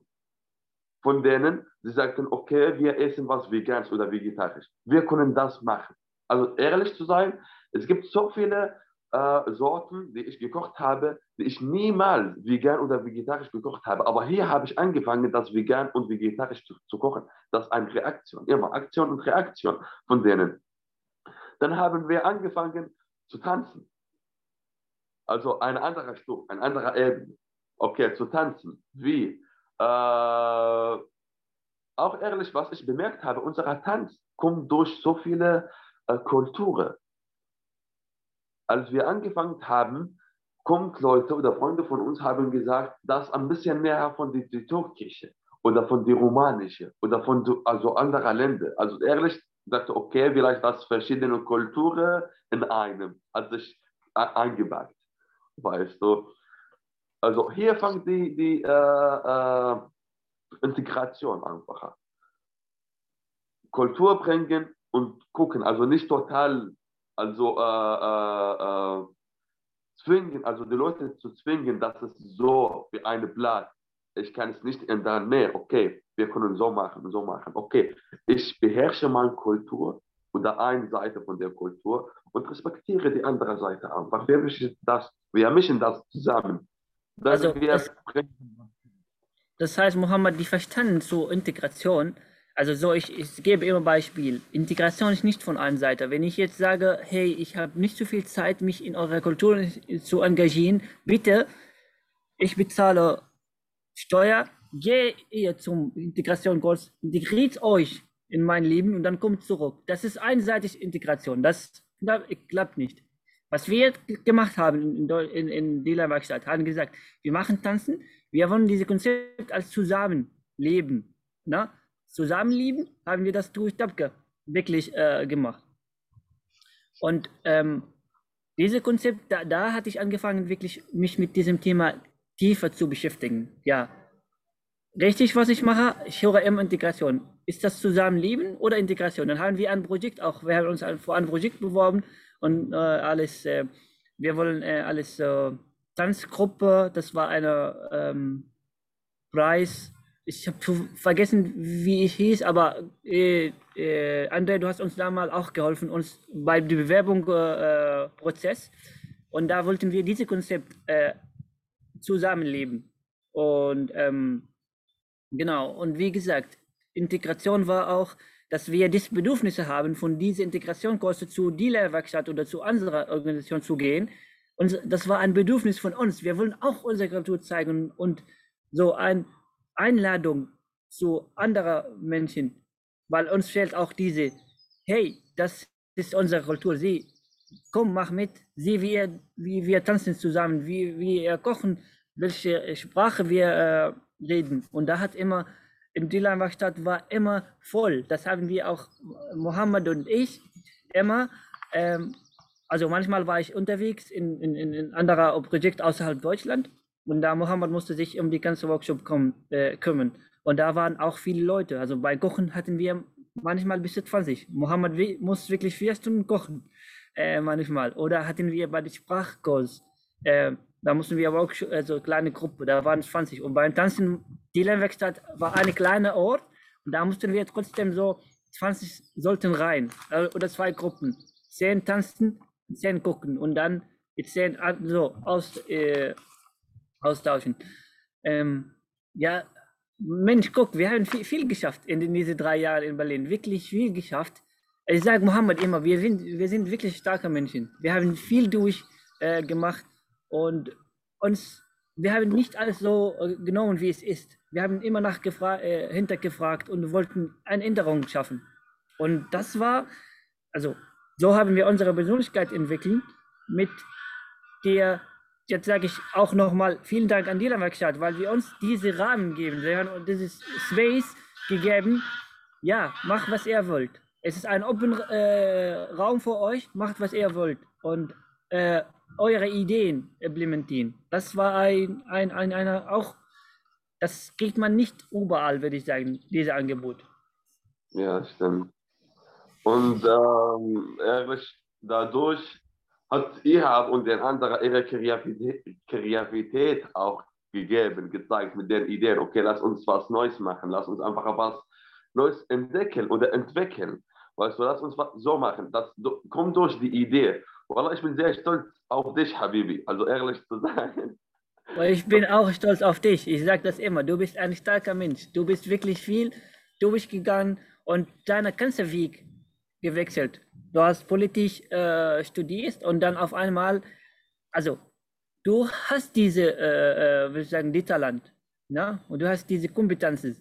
von denen, die sagten, okay, wir essen was vegan oder vegetarisch. Wir können das machen. Also ehrlich zu sein, es gibt so viele äh, Sorten, die ich gekocht habe, die ich niemals vegan oder vegetarisch gekocht habe. Aber hier habe ich angefangen, das vegan und vegetarisch zu, zu kochen. Das ist eine Reaktion, immer Aktion und Reaktion von denen. Dann haben wir angefangen zu tanzen. Also ein anderer Stück, ein anderer Ebene. Okay, zu tanzen. Wie? Äh, auch ehrlich, was ich bemerkt habe, unser Tanz kommt durch so viele äh, Kulturen. Als wir angefangen haben, kommt Leute oder Freunde von uns haben gesagt, das ein bisschen näher von der, türkische oder von der romanische oder von also anderer Länder. Also ehrlich sagte, okay, vielleicht das verschiedene Kulturen in einem, hat sich eingebaut, weißt du. Also hier fängt die, die äh, äh, Integration einfacher. Kultur bringen und gucken, also nicht total, also äh, äh, äh, zwingen, also die Leute zu zwingen, dass es so wie eine Blatt, ich kann es nicht ändern, nee, okay, wir können so machen, so machen, okay, ich beherrsche meine Kultur oder eine Seite von der Kultur und respektiere die andere Seite einfach. Wir mischen das, wir mischen das zusammen. Also das, das, heißt, Mohammed, die verstanden so Integration. Also so, ich, ich gebe immer Beispiel. Integration ist nicht von einer Seite. Wenn ich jetzt sage, hey, ich habe nicht so viel Zeit, mich in eurer Kultur zu engagieren, bitte, ich bezahle Steuer, gehe ihr zum Integrationskurs, integriert euch in mein Leben und dann kommt zurück. Das ist einseitig Integration. Das, klappt nicht. Was wir gemacht haben in, in, in der Werkstatt, haben gesagt, wir machen Tanzen, wir wollen dieses Konzept als Zusammenleben. Ne? Zusammenleben haben wir das durch Dabke wirklich äh, gemacht. Und ähm, dieses Konzept, da, da hatte ich angefangen, wirklich mich mit diesem Thema tiefer zu beschäftigen. Ja, richtig, was ich mache, ich höre immer Integration. Ist das Zusammenleben oder Integration? Dann haben wir ein Projekt auch, wir haben uns vor ein Projekt beworben, und äh, alles, äh, wir wollen äh, alles äh, Tanzgruppe, das war ein ähm, Preis. Ich habe vergessen, wie ich hieß, aber äh, äh, André, du hast uns damals auch geholfen, uns bei dem Bewerbungsprozess. und da wollten wir dieses Konzept zusammenleben. Und ähm, genau, und wie gesagt, Integration war auch dass wir diese Bedürfnisse haben, von dieser Integrationskurse zu Dealerwerkstatt oder zu anderer Organisation zu gehen. Und das war ein Bedürfnis von uns. Wir wollen auch unsere Kultur zeigen und so eine Einladung zu anderen Menschen, weil uns fehlt auch diese, hey, das ist unsere Kultur, sieh, komm, mach mit, sieh, wie, wir, wie wir tanzen zusammen, wie wir kochen, welche Sprache wir äh, reden. Und da hat immer im Dilan-Werkstatt war immer voll. Das haben wir auch, Mohammed und ich, immer. Ähm, also manchmal war ich unterwegs in, in, in anderer Projekt außerhalb Deutschland und da Mohammed musste sich um die ganze Workshop kommen, äh, kümmern. Und da waren auch viele Leute. Also bei Kochen hatten wir manchmal bis zu 20. Mohammed muss wirklich vier Stunden kochen, äh, manchmal. Oder hatten wir bei den Sprachkurs äh, da mussten wir aber auch, also kleine Gruppe, da waren 20. Und beim Tanzen, die Lernwerkstatt war eine kleine Ort und da mussten wir trotzdem so 20 sollten rein äh, oder zwei Gruppen. Zehn tanzen, zehn gucken und dann die zehn so aus, äh, austauschen. Ähm, ja, Mensch, guck, wir haben viel, viel geschafft in diesen drei Jahren in Berlin. Wirklich viel geschafft. Ich sage Mohammed immer, wir sind, wir sind wirklich starke Menschen. Wir haben viel durchgemacht. Äh, und uns, wir haben nicht alles so äh, genommen, wie es ist. Wir haben immer nach äh, hintergefragt und wollten eine Änderung schaffen. Und das war, also so haben wir unsere Persönlichkeit entwickelt, mit der, jetzt sage ich auch nochmal vielen Dank an die Werkstatt, weil wir uns diese Rahmen geben. Sie haben uns dieses Space gegeben. Ja, macht, was ihr wollt. Es ist ein Open äh, Raum für euch, macht, was ihr wollt. Und äh, eure Ideen implementieren. Das war ein, ein, ein, eine, auch, das kriegt man nicht überall, würde ich sagen, dieses Angebot. Ja, stimmt. Und ähm, ehrlich, dadurch hat ihr und den anderen ihre Kreativität, Kreativität auch gegeben, gezeigt mit den Ideen, okay, lass uns was Neues machen, lass uns einfach was Neues entdecken oder entwickeln. Weißt du, lass uns so machen. Das kommt durch die Idee. Wallah, ich bin sehr stolz auf dich, Habibi. Also ehrlich zu sein. Ich bin auch stolz auf dich. Ich sage das immer. Du bist ein starker Mensch. Du bist wirklich viel durchgegangen und deinen ganzen Weg gewechselt. Du hast politisch äh, studiert und dann auf einmal, also du hast diese, äh, äh, will ich sagen, die. Ne? Und du hast diese Kompetenzen.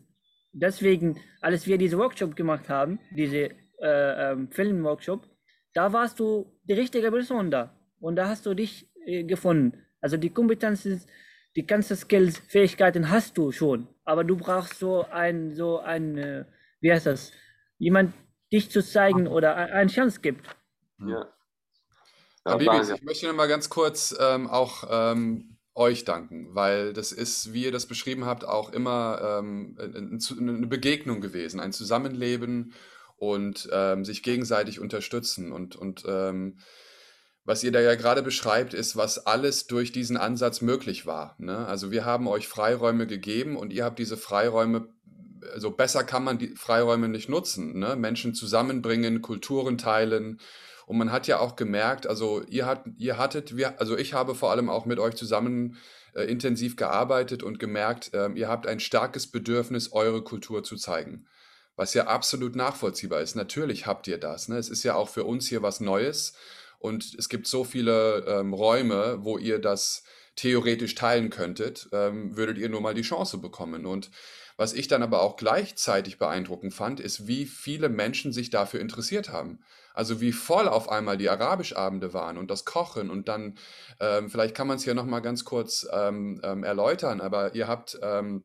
Deswegen, als wir diesen Workshop gemacht haben, diese äh, ähm, Filmworkshop, da warst du die richtige Person da. Und da hast du dich äh, gefunden. Also die Kompetenzen, die ganzen Skills, Fähigkeiten hast du schon. Aber du brauchst so ein, so ein, äh, wie heißt das? Jemand, dich zu zeigen oder eine Chance gibt. Ja. Habibis, ich möchte noch mal ganz kurz ähm, auch ähm, euch danken, weil das ist, wie ihr das beschrieben habt, auch immer ähm, eine Begegnung gewesen, ein Zusammenleben und ähm, sich gegenseitig unterstützen. Und, und ähm, was ihr da ja gerade beschreibt, ist, was alles durch diesen Ansatz möglich war. Ne? Also wir haben euch Freiräume gegeben und ihr habt diese Freiräume, also besser kann man die Freiräume nicht nutzen. Ne? Menschen zusammenbringen, Kulturen teilen. Und man hat ja auch gemerkt, also ihr, hat, ihr hattet, wir, also ich habe vor allem auch mit euch zusammen äh, intensiv gearbeitet und gemerkt, äh, ihr habt ein starkes Bedürfnis, eure Kultur zu zeigen was ja absolut nachvollziehbar ist. Natürlich habt ihr das. Ne? Es ist ja auch für uns hier was Neues und es gibt so viele ähm, Räume, wo ihr das theoretisch teilen könntet, ähm, würdet ihr nur mal die Chance bekommen. Und was ich dann aber auch gleichzeitig beeindruckend fand, ist, wie viele Menschen sich dafür interessiert haben. Also wie voll auf einmal die Arabischabende waren und das Kochen und dann, ähm, vielleicht kann man es hier nochmal ganz kurz ähm, ähm, erläutern, aber ihr habt ähm,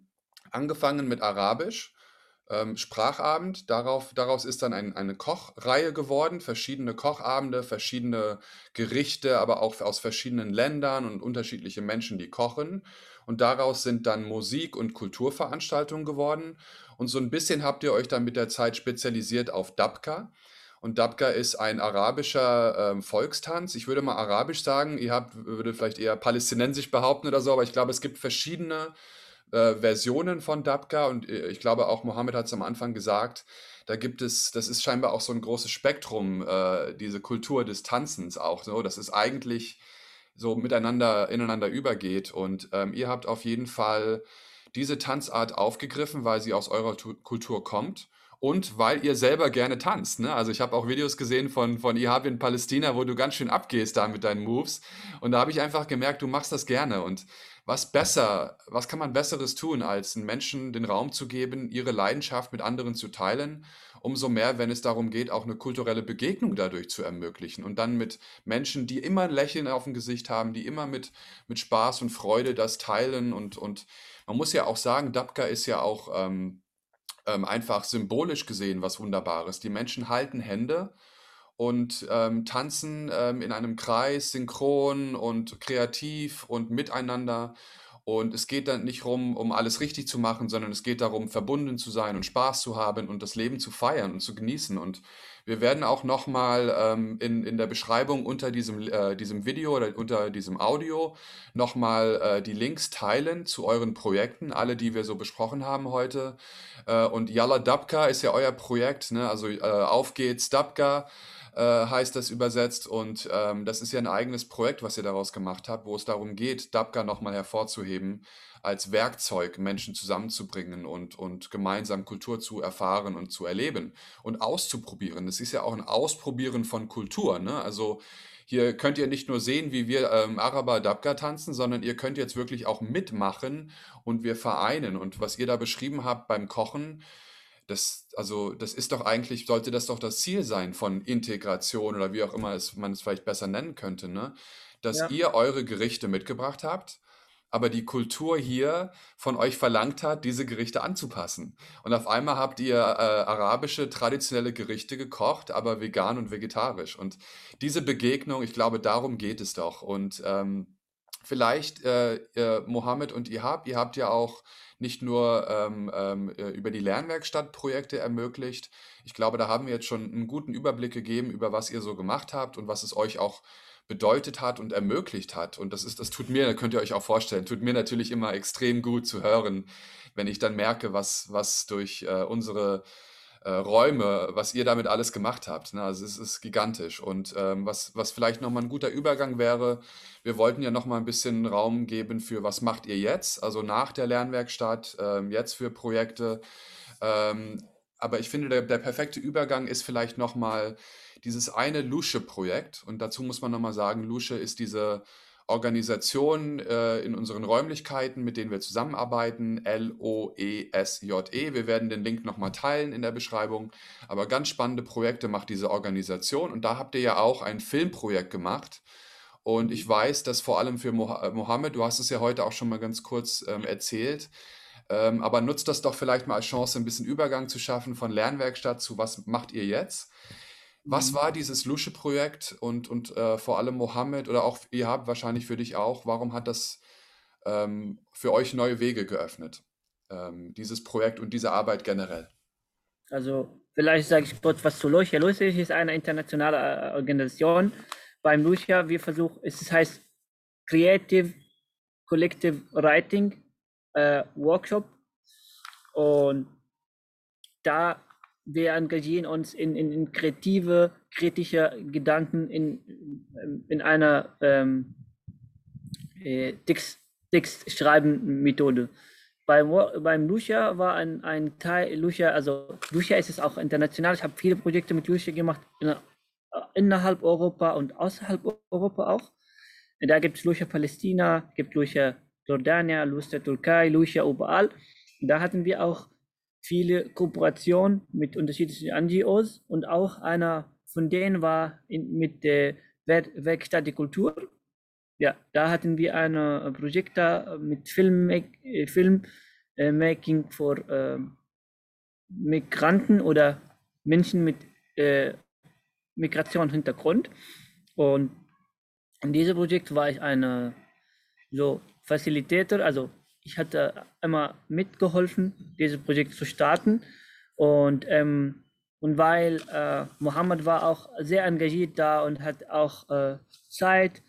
angefangen mit Arabisch ähm, Sprachabend. Darauf, daraus ist dann ein, eine Kochreihe geworden, verschiedene Kochabende, verschiedene Gerichte, aber auch aus verschiedenen Ländern und unterschiedliche Menschen, die kochen. Und daraus sind dann Musik- und Kulturveranstaltungen geworden. Und so ein bisschen habt ihr euch dann mit der Zeit spezialisiert auf Dabka. Und Dabka ist ein arabischer ähm, Volkstanz. Ich würde mal arabisch sagen. Ihr habt, würde vielleicht eher palästinensisch behaupten oder so, aber ich glaube, es gibt verschiedene äh, Versionen von Dabka und äh, ich glaube auch Mohammed hat es am Anfang gesagt, da gibt es, das ist scheinbar auch so ein großes Spektrum, äh, diese Kultur des Tanzens auch so, dass es eigentlich so miteinander, ineinander übergeht und ähm, ihr habt auf jeden Fall diese Tanzart aufgegriffen, weil sie aus eurer tu Kultur kommt und weil ihr selber gerne tanzt. Ne? Also ich habe auch Videos gesehen von, von Ihab in Palästina, wo du ganz schön abgehst da mit deinen Moves. Und da habe ich einfach gemerkt, du machst das gerne. Und was besser, was kann man Besseres tun, als den Menschen den Raum zu geben, ihre Leidenschaft mit anderen zu teilen? Umso mehr, wenn es darum geht, auch eine kulturelle Begegnung dadurch zu ermöglichen und dann mit Menschen, die immer ein Lächeln auf dem Gesicht haben, die immer mit, mit Spaß und Freude das teilen und, und man muss ja auch sagen, Dabka ist ja auch ähm, ähm, einfach symbolisch gesehen was Wunderbares. Die Menschen halten Hände und ähm, tanzen ähm, in einem Kreis, synchron und kreativ und miteinander. Und es geht dann nicht darum, um alles richtig zu machen, sondern es geht darum, verbunden zu sein und Spaß zu haben und das Leben zu feiern und zu genießen. Und wir werden auch nochmal ähm, in, in der Beschreibung unter diesem, äh, diesem Video oder unter diesem Audio nochmal äh, die Links teilen zu euren Projekten, alle, die wir so besprochen haben heute. Äh, und Yalla Dabka ist ja euer Projekt, ne? also äh, auf geht's Dabka äh, heißt das übersetzt. Und ähm, das ist ja ein eigenes Projekt, was ihr daraus gemacht habt, wo es darum geht, Dabka nochmal hervorzuheben, als Werkzeug Menschen zusammenzubringen und, und gemeinsam Kultur zu erfahren und zu erleben und auszuprobieren. Das ist ja auch ein Ausprobieren von Kultur. Ne? Also hier könnt ihr nicht nur sehen, wie wir ähm, Araber Dabka tanzen, sondern ihr könnt jetzt wirklich auch mitmachen und wir vereinen. Und was ihr da beschrieben habt beim Kochen, das, also, das ist doch eigentlich, sollte das doch das Ziel sein von Integration oder wie auch immer es, man es vielleicht besser nennen könnte, ne? Dass Ja. ihr eure Gerichte mitgebracht habt, aber die Kultur hier von euch verlangt hat, diese Gerichte anzupassen. Und auf einmal habt ihr äh, arabische traditionelle Gerichte gekocht, aber vegan und vegetarisch. Und diese Begegnung, ich glaube, darum geht es doch. Und ähm, vielleicht, äh, äh, Mohammed und Ihab, ihr habt ja auch nicht nur ähm, ähm, äh, über die Lernwerkstatt Projekte ermöglicht. Ich glaube, da haben wir jetzt schon einen guten Überblick gegeben, über was ihr so gemacht habt und was es euch auch bedeutet hat und ermöglicht hat. Und das ist, das tut mir, könnt ihr euch auch vorstellen, tut mir natürlich immer extrem gut zu hören, wenn ich dann merke, was, was durch äh, unsere äh, Räume, was ihr damit alles gemacht habt. Ne? Also es ist gigantisch. Und ähm, was, was vielleicht nochmal ein guter Übergang wäre, wir wollten ja nochmal ein bisschen Raum geben für, was macht ihr jetzt, also nach der Lernwerkstatt, ähm, jetzt für Projekte. Ähm, aber ich finde, der, der perfekte Übergang ist vielleicht nochmal dieses eine Lusche-Projekt. Und dazu muss man nochmal sagen, Lusche ist diese Organisation äh, in unseren Räumlichkeiten, mit denen wir zusammenarbeiten, L-O-E-S-J-E. -E. Wir werden den Link nochmal teilen in der Beschreibung. Aber ganz spannende Projekte macht diese Organisation. Und da habt ihr ja auch ein Filmprojekt gemacht. Und ich weiß, dass vor allem für äh, Mohammed, du hast es ja heute auch schon mal ganz kurz ähm, erzählt, ähm, aber nutzt das doch vielleicht mal als Chance, ein bisschen Übergang zu schaffen von Lernwerkstatt zu was macht ihr jetzt? Was mhm. war dieses Lusche-Projekt und, und äh, vor allem Mohammed oder auch ihr habt wahrscheinlich für dich auch, warum hat das ähm, für euch neue Wege geöffnet, ähm, dieses Projekt und diese Arbeit generell? Also vielleicht sage ich kurz was zu Lucha. Lucha ist eine internationale äh, Organisation. Beim Lucha, wir versuchen, es heißt Creative Collective Writing äh, Workshop und da wir engagieren uns in, in, in kreative, kritische Gedanken in, in einer ähm, äh, Text, Textschreiben-Methode. Beim, beim Lucia war ein, ein Teil, Lucia, also Lucia ist es auch international. Ich habe viele Projekte mit Lucia gemacht, in, innerhalb Europa und außerhalb Europa auch. Da gibt es Lucia Palästina, gibt Lucia Jordania, Lucia Türkei, Lucia überall. Da hatten wir auch viele Kooperationen mit unterschiedlichen NGOs und auch einer von denen war in, mit der Werkstatt der Kultur. Ja, da hatten wir ein Projekt da mit Film, äh, Filmmaking äh, für äh, Migranten oder Menschen mit äh, Migrationshintergrund. Und in diesem Projekt war ich eine so Facilitator, also ich hatte immer mitgeholfen, dieses Projekt zu starten. Und, ähm, und weil äh, Mohammed war auch sehr engagiert da und hat auch äh, Zeit,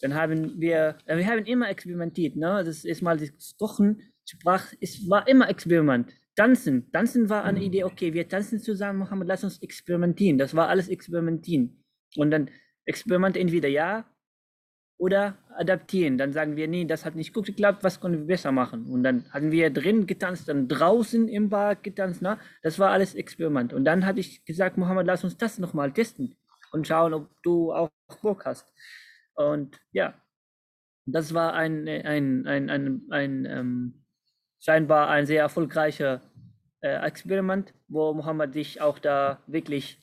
dann haben wir, äh, wir haben immer experimentiert. Ne? Das ist mal das Kochen, Sprach, es war immer Experiment. Tanzen, Tanzen war eine Idee, okay, wir tanzen zusammen, Mohammed, lass uns experimentieren. Das war alles experimentieren. Und dann Experiment entweder ja oder adaptieren. Dann sagen wir, nee, das hat nicht gut geklappt, was können wir besser machen? Und dann hatten wir drin getanzt, dann draußen im Bar getanzt. Na? Das war alles Experiment. Und dann hatte ich gesagt, Mohammed, lass uns das nochmal testen und schauen, ob du auch Bock hast. Und ja, das war ein, ein, ein, ein, ein ähm, scheinbar ein sehr erfolgreicher äh, Experiment, wo Mohammed sich auch da wirklich,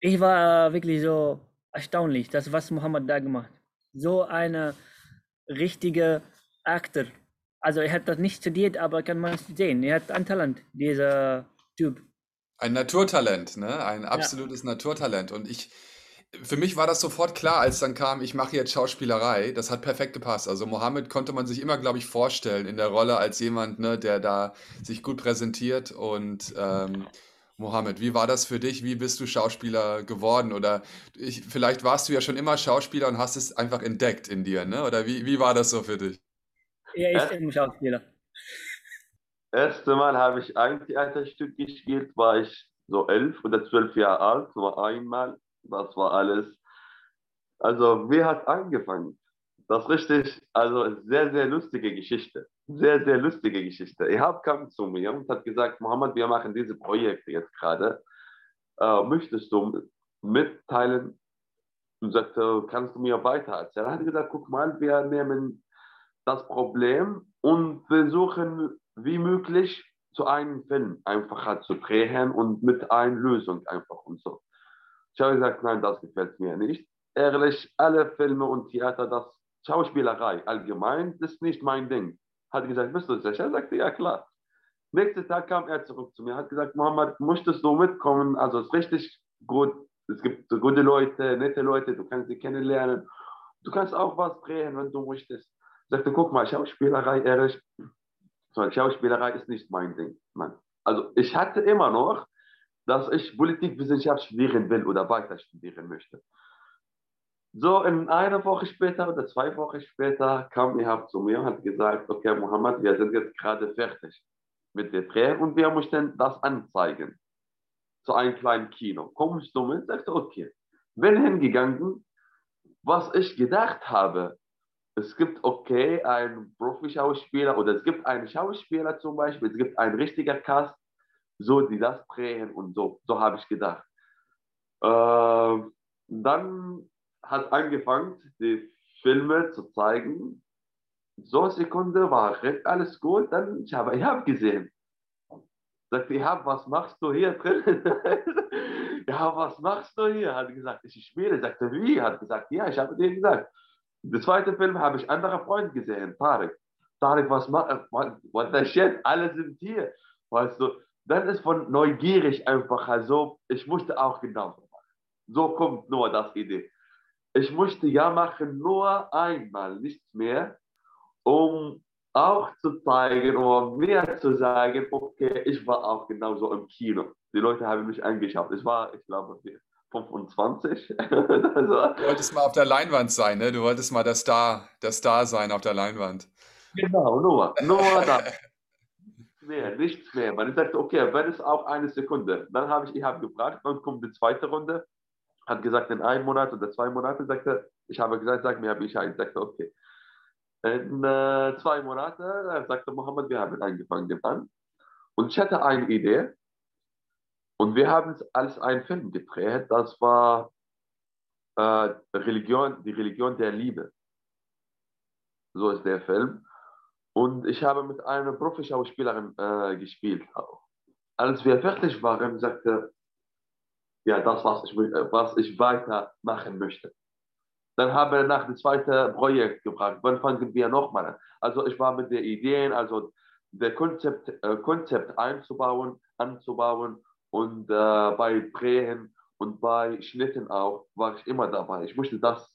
ich war wirklich so erstaunlich, das was Mohammed da gemacht so eine richtige Akteur. Also er hat das nicht studiert, aber kann man sehen. Er hat ein Talent, dieser Typ. Ein Naturtalent, ne? Ein absolutes ja. Naturtalent. Und ich, für mich war das sofort klar, als dann kam, ich mache jetzt Schauspielerei. Das hat perfekt gepasst. Also Mohammed konnte man sich immer, glaube ich, vorstellen in der Rolle als jemand, ne, der da sich gut präsentiert und ähm, Mohammed, wie war das für dich? Wie bist du Schauspieler geworden? Oder ich, vielleicht warst du ja schon immer Schauspieler und hast es einfach entdeckt in dir, ne? Oder wie, wie war das so für dich? Ja, ich bin Schauspieler. Erste Mal habe ich ein Theaterstück gespielt, war ich so elf oder zwölf Jahre alt, nur einmal. Das war alles. Also, wer hat angefangen? Das ist richtig, also sehr, sehr lustige Geschichte. Sehr, sehr lustige Geschichte. Ihab kam zu mir und hat gesagt, Mohammed, wir machen diese Projekte jetzt gerade. Äh, möchtest du mitteilen? Und sagte, kannst du mir weiter erzählen? Er hat gesagt, guck mal, wir nehmen das Problem und versuchen, wie möglich zu einem Film einfacher zu drehen und mit einer Lösung einfach und so. Ich habe gesagt, nein, das gefällt mir nicht. Ehrlich, alle Filme und Theater, das Schauspielerei allgemein ist nicht mein Ding. Hat gesagt, bist du sicher? Er sagte, ja klar. Nächsten Tag kam er zurück zu mir, hat gesagt, Mohammed, möchtest du mitkommen? Also es ist richtig gut. Es gibt gute Leute, nette Leute, du kannst sie kennenlernen. Du kannst auch was drehen, wenn du möchtest. Ich sagte, guck mal, Schauspielerei, ehrlich, Schauspielerei ist nicht mein Ding. Mann. Also ich hatte immer noch, dass ich Politikwissenschaft studieren will oder weiter studieren möchte. So, in einer Woche später oder zwei Wochen später kam er zu mir und hat gesagt, okay, Mohammed, wir sind jetzt gerade fertig mit der Dreh und wir möchten das anzeigen. Zu einem kleinen Kino. Kommst du mit? Sagte, okay. Bin hingegangen, was ich gedacht habe, es gibt, okay, einen Profi-Schauspieler oder es gibt einen Schauspieler zum Beispiel, es gibt einen richtigen Cast, so die das drehen und so. So habe ich gedacht. Äh, dann hat angefangen, die Filme zu zeigen. So eine Sekunde war alles gut, dann ich habe ich hab gesehen. Sagte, ja, was machst du hier drin? ja, was machst du hier? Hat gesagt, ich spiele. Sagte, wie? Hat gesagt, ja, ich habe dir gesagt. Der zweite Film habe ich andere Freunde gesehen, Tarek. Tarek, was macht, what the shit, alle sind hier. Weißt du, dann ist von neugierig einfach, also ich musste auch genauso machen. So kommt nur das Idee. Ich musste ja machen nur einmal, nichts mehr, um auch zu zeigen oder mir zu sagen, okay, ich war auch genauso im Kino. Die Leute haben mich angeschaut. Ich war, ich glaube, 25. also, du wolltest mal auf der Leinwand sein, ne? Du wolltest mal der Star, der Star sein auf der Leinwand. Genau, nur, nur das. mehr, nichts mehr. Man sagt, okay, wenn es auch eine Sekunde, dann habe ich, ich habe gefragt, dann kommt die zweite Runde, hat gesagt, in einem Monat oder zwei Monaten, sagte, ich habe gesagt, sag mir, einen, sagte, okay. In äh, zwei Monaten äh, sagte Mohammed, wir haben angefangen an. Und ich hatte eine Idee, und wir haben es als einen Film gedreht, das war äh, Religion, die Religion der Liebe. So ist der Film. Und ich habe mit einer Profi-Schauspielerin äh, gespielt. Als wir fertig waren, sagte ja, das, was ich, was ich weitermachen möchte. Dann haben wir nach dem zweiten Projekt gefragt, wann fangen wir nochmal an? Also ich war mit den Ideen, also der Konzept, äh, Konzept einzubauen, anzubauen und äh, bei Drehen und bei Schnitten auch war ich immer dabei. Ich musste das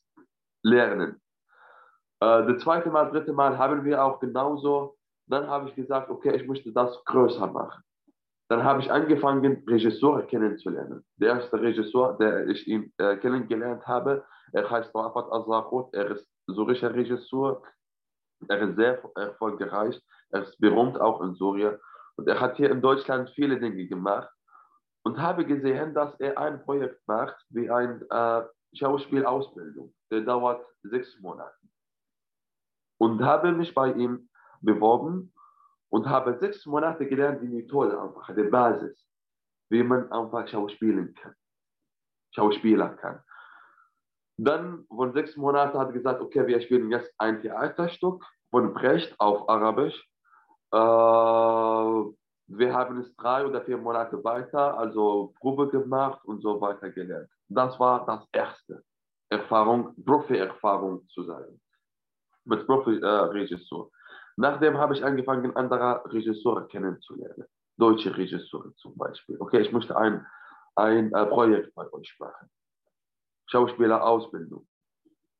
lernen. Äh, das zweite Mal, dritte Mal haben wir auch genauso. Dann habe ich gesagt, okay, ich möchte das größer machen. Dann habe ich angefangen, Regisseure kennenzulernen. Der erste Regisseur, der ich ihn äh, kennengelernt habe, er heißt Rafat Azakot, er ist syrischer Regisseur. Er ist sehr erfolgreich, er ist berühmt auch in Syrien. Und er hat hier in Deutschland viele Dinge gemacht und habe gesehen, dass er ein Projekt macht wie eine äh, Schauspielausbildung. Der dauert sechs Monate. Und habe mich bei ihm beworben und habe sechs Monate gelernt, die Methode einfach, die Basis, wie man einfach schauspielen kann, Schauspieler kann. Dann von sechs Monaten hat gesagt, okay, wir spielen jetzt ein Theaterstück von Brecht auf Arabisch. Äh, wir haben es drei oder vier Monate weiter, also Probe gemacht und so weiter gelernt. Das war das erste Erfahrung, Profi-Erfahrung zu sein. Mit Profi-Regisseur. Nachdem habe ich angefangen, andere Regisseure kennenzulernen. Deutsche Regisseure zum Beispiel. Okay, ich möchte ein, ein äh, Projekt bei euch machen. Schauspielerausbildung.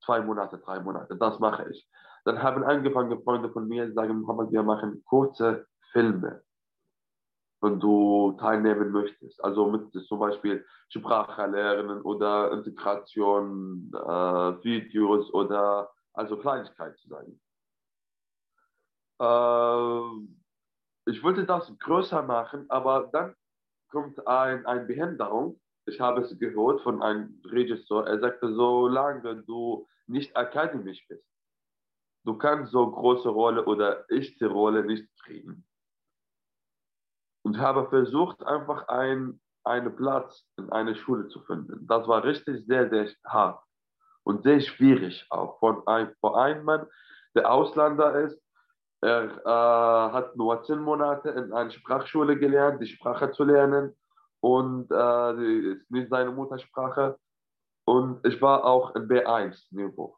Zwei Monate, drei Monate, das mache ich. Dann haben angefangen, Freunde von mir sagen, Mohammed, wir machen kurze Filme wenn du teilnehmen möchtest. Also mit zum Beispiel Sprache lernen oder Integration, äh, Videos oder also Kleinigkeit zu sein. Äh, ich wollte das größer machen, aber dann kommt ein, eine Behinderung. Ich habe es gehört von einem Regisseur. Er sagte, solange du nicht akademisch bist, du kannst so große Rolle oder echte Rolle nicht kriegen und habe versucht, einfach ein, einen Platz in einer Schule zu finden. Das war richtig sehr, sehr hart und sehr schwierig auch. Von ein, vor einem Mann, der Ausländer ist, er äh, hat nur zehn Monate in einer Sprachschule gelernt, die Sprache zu lernen und äh, die ist nicht seine Muttersprache. Und ich war auch in B1-Niveau.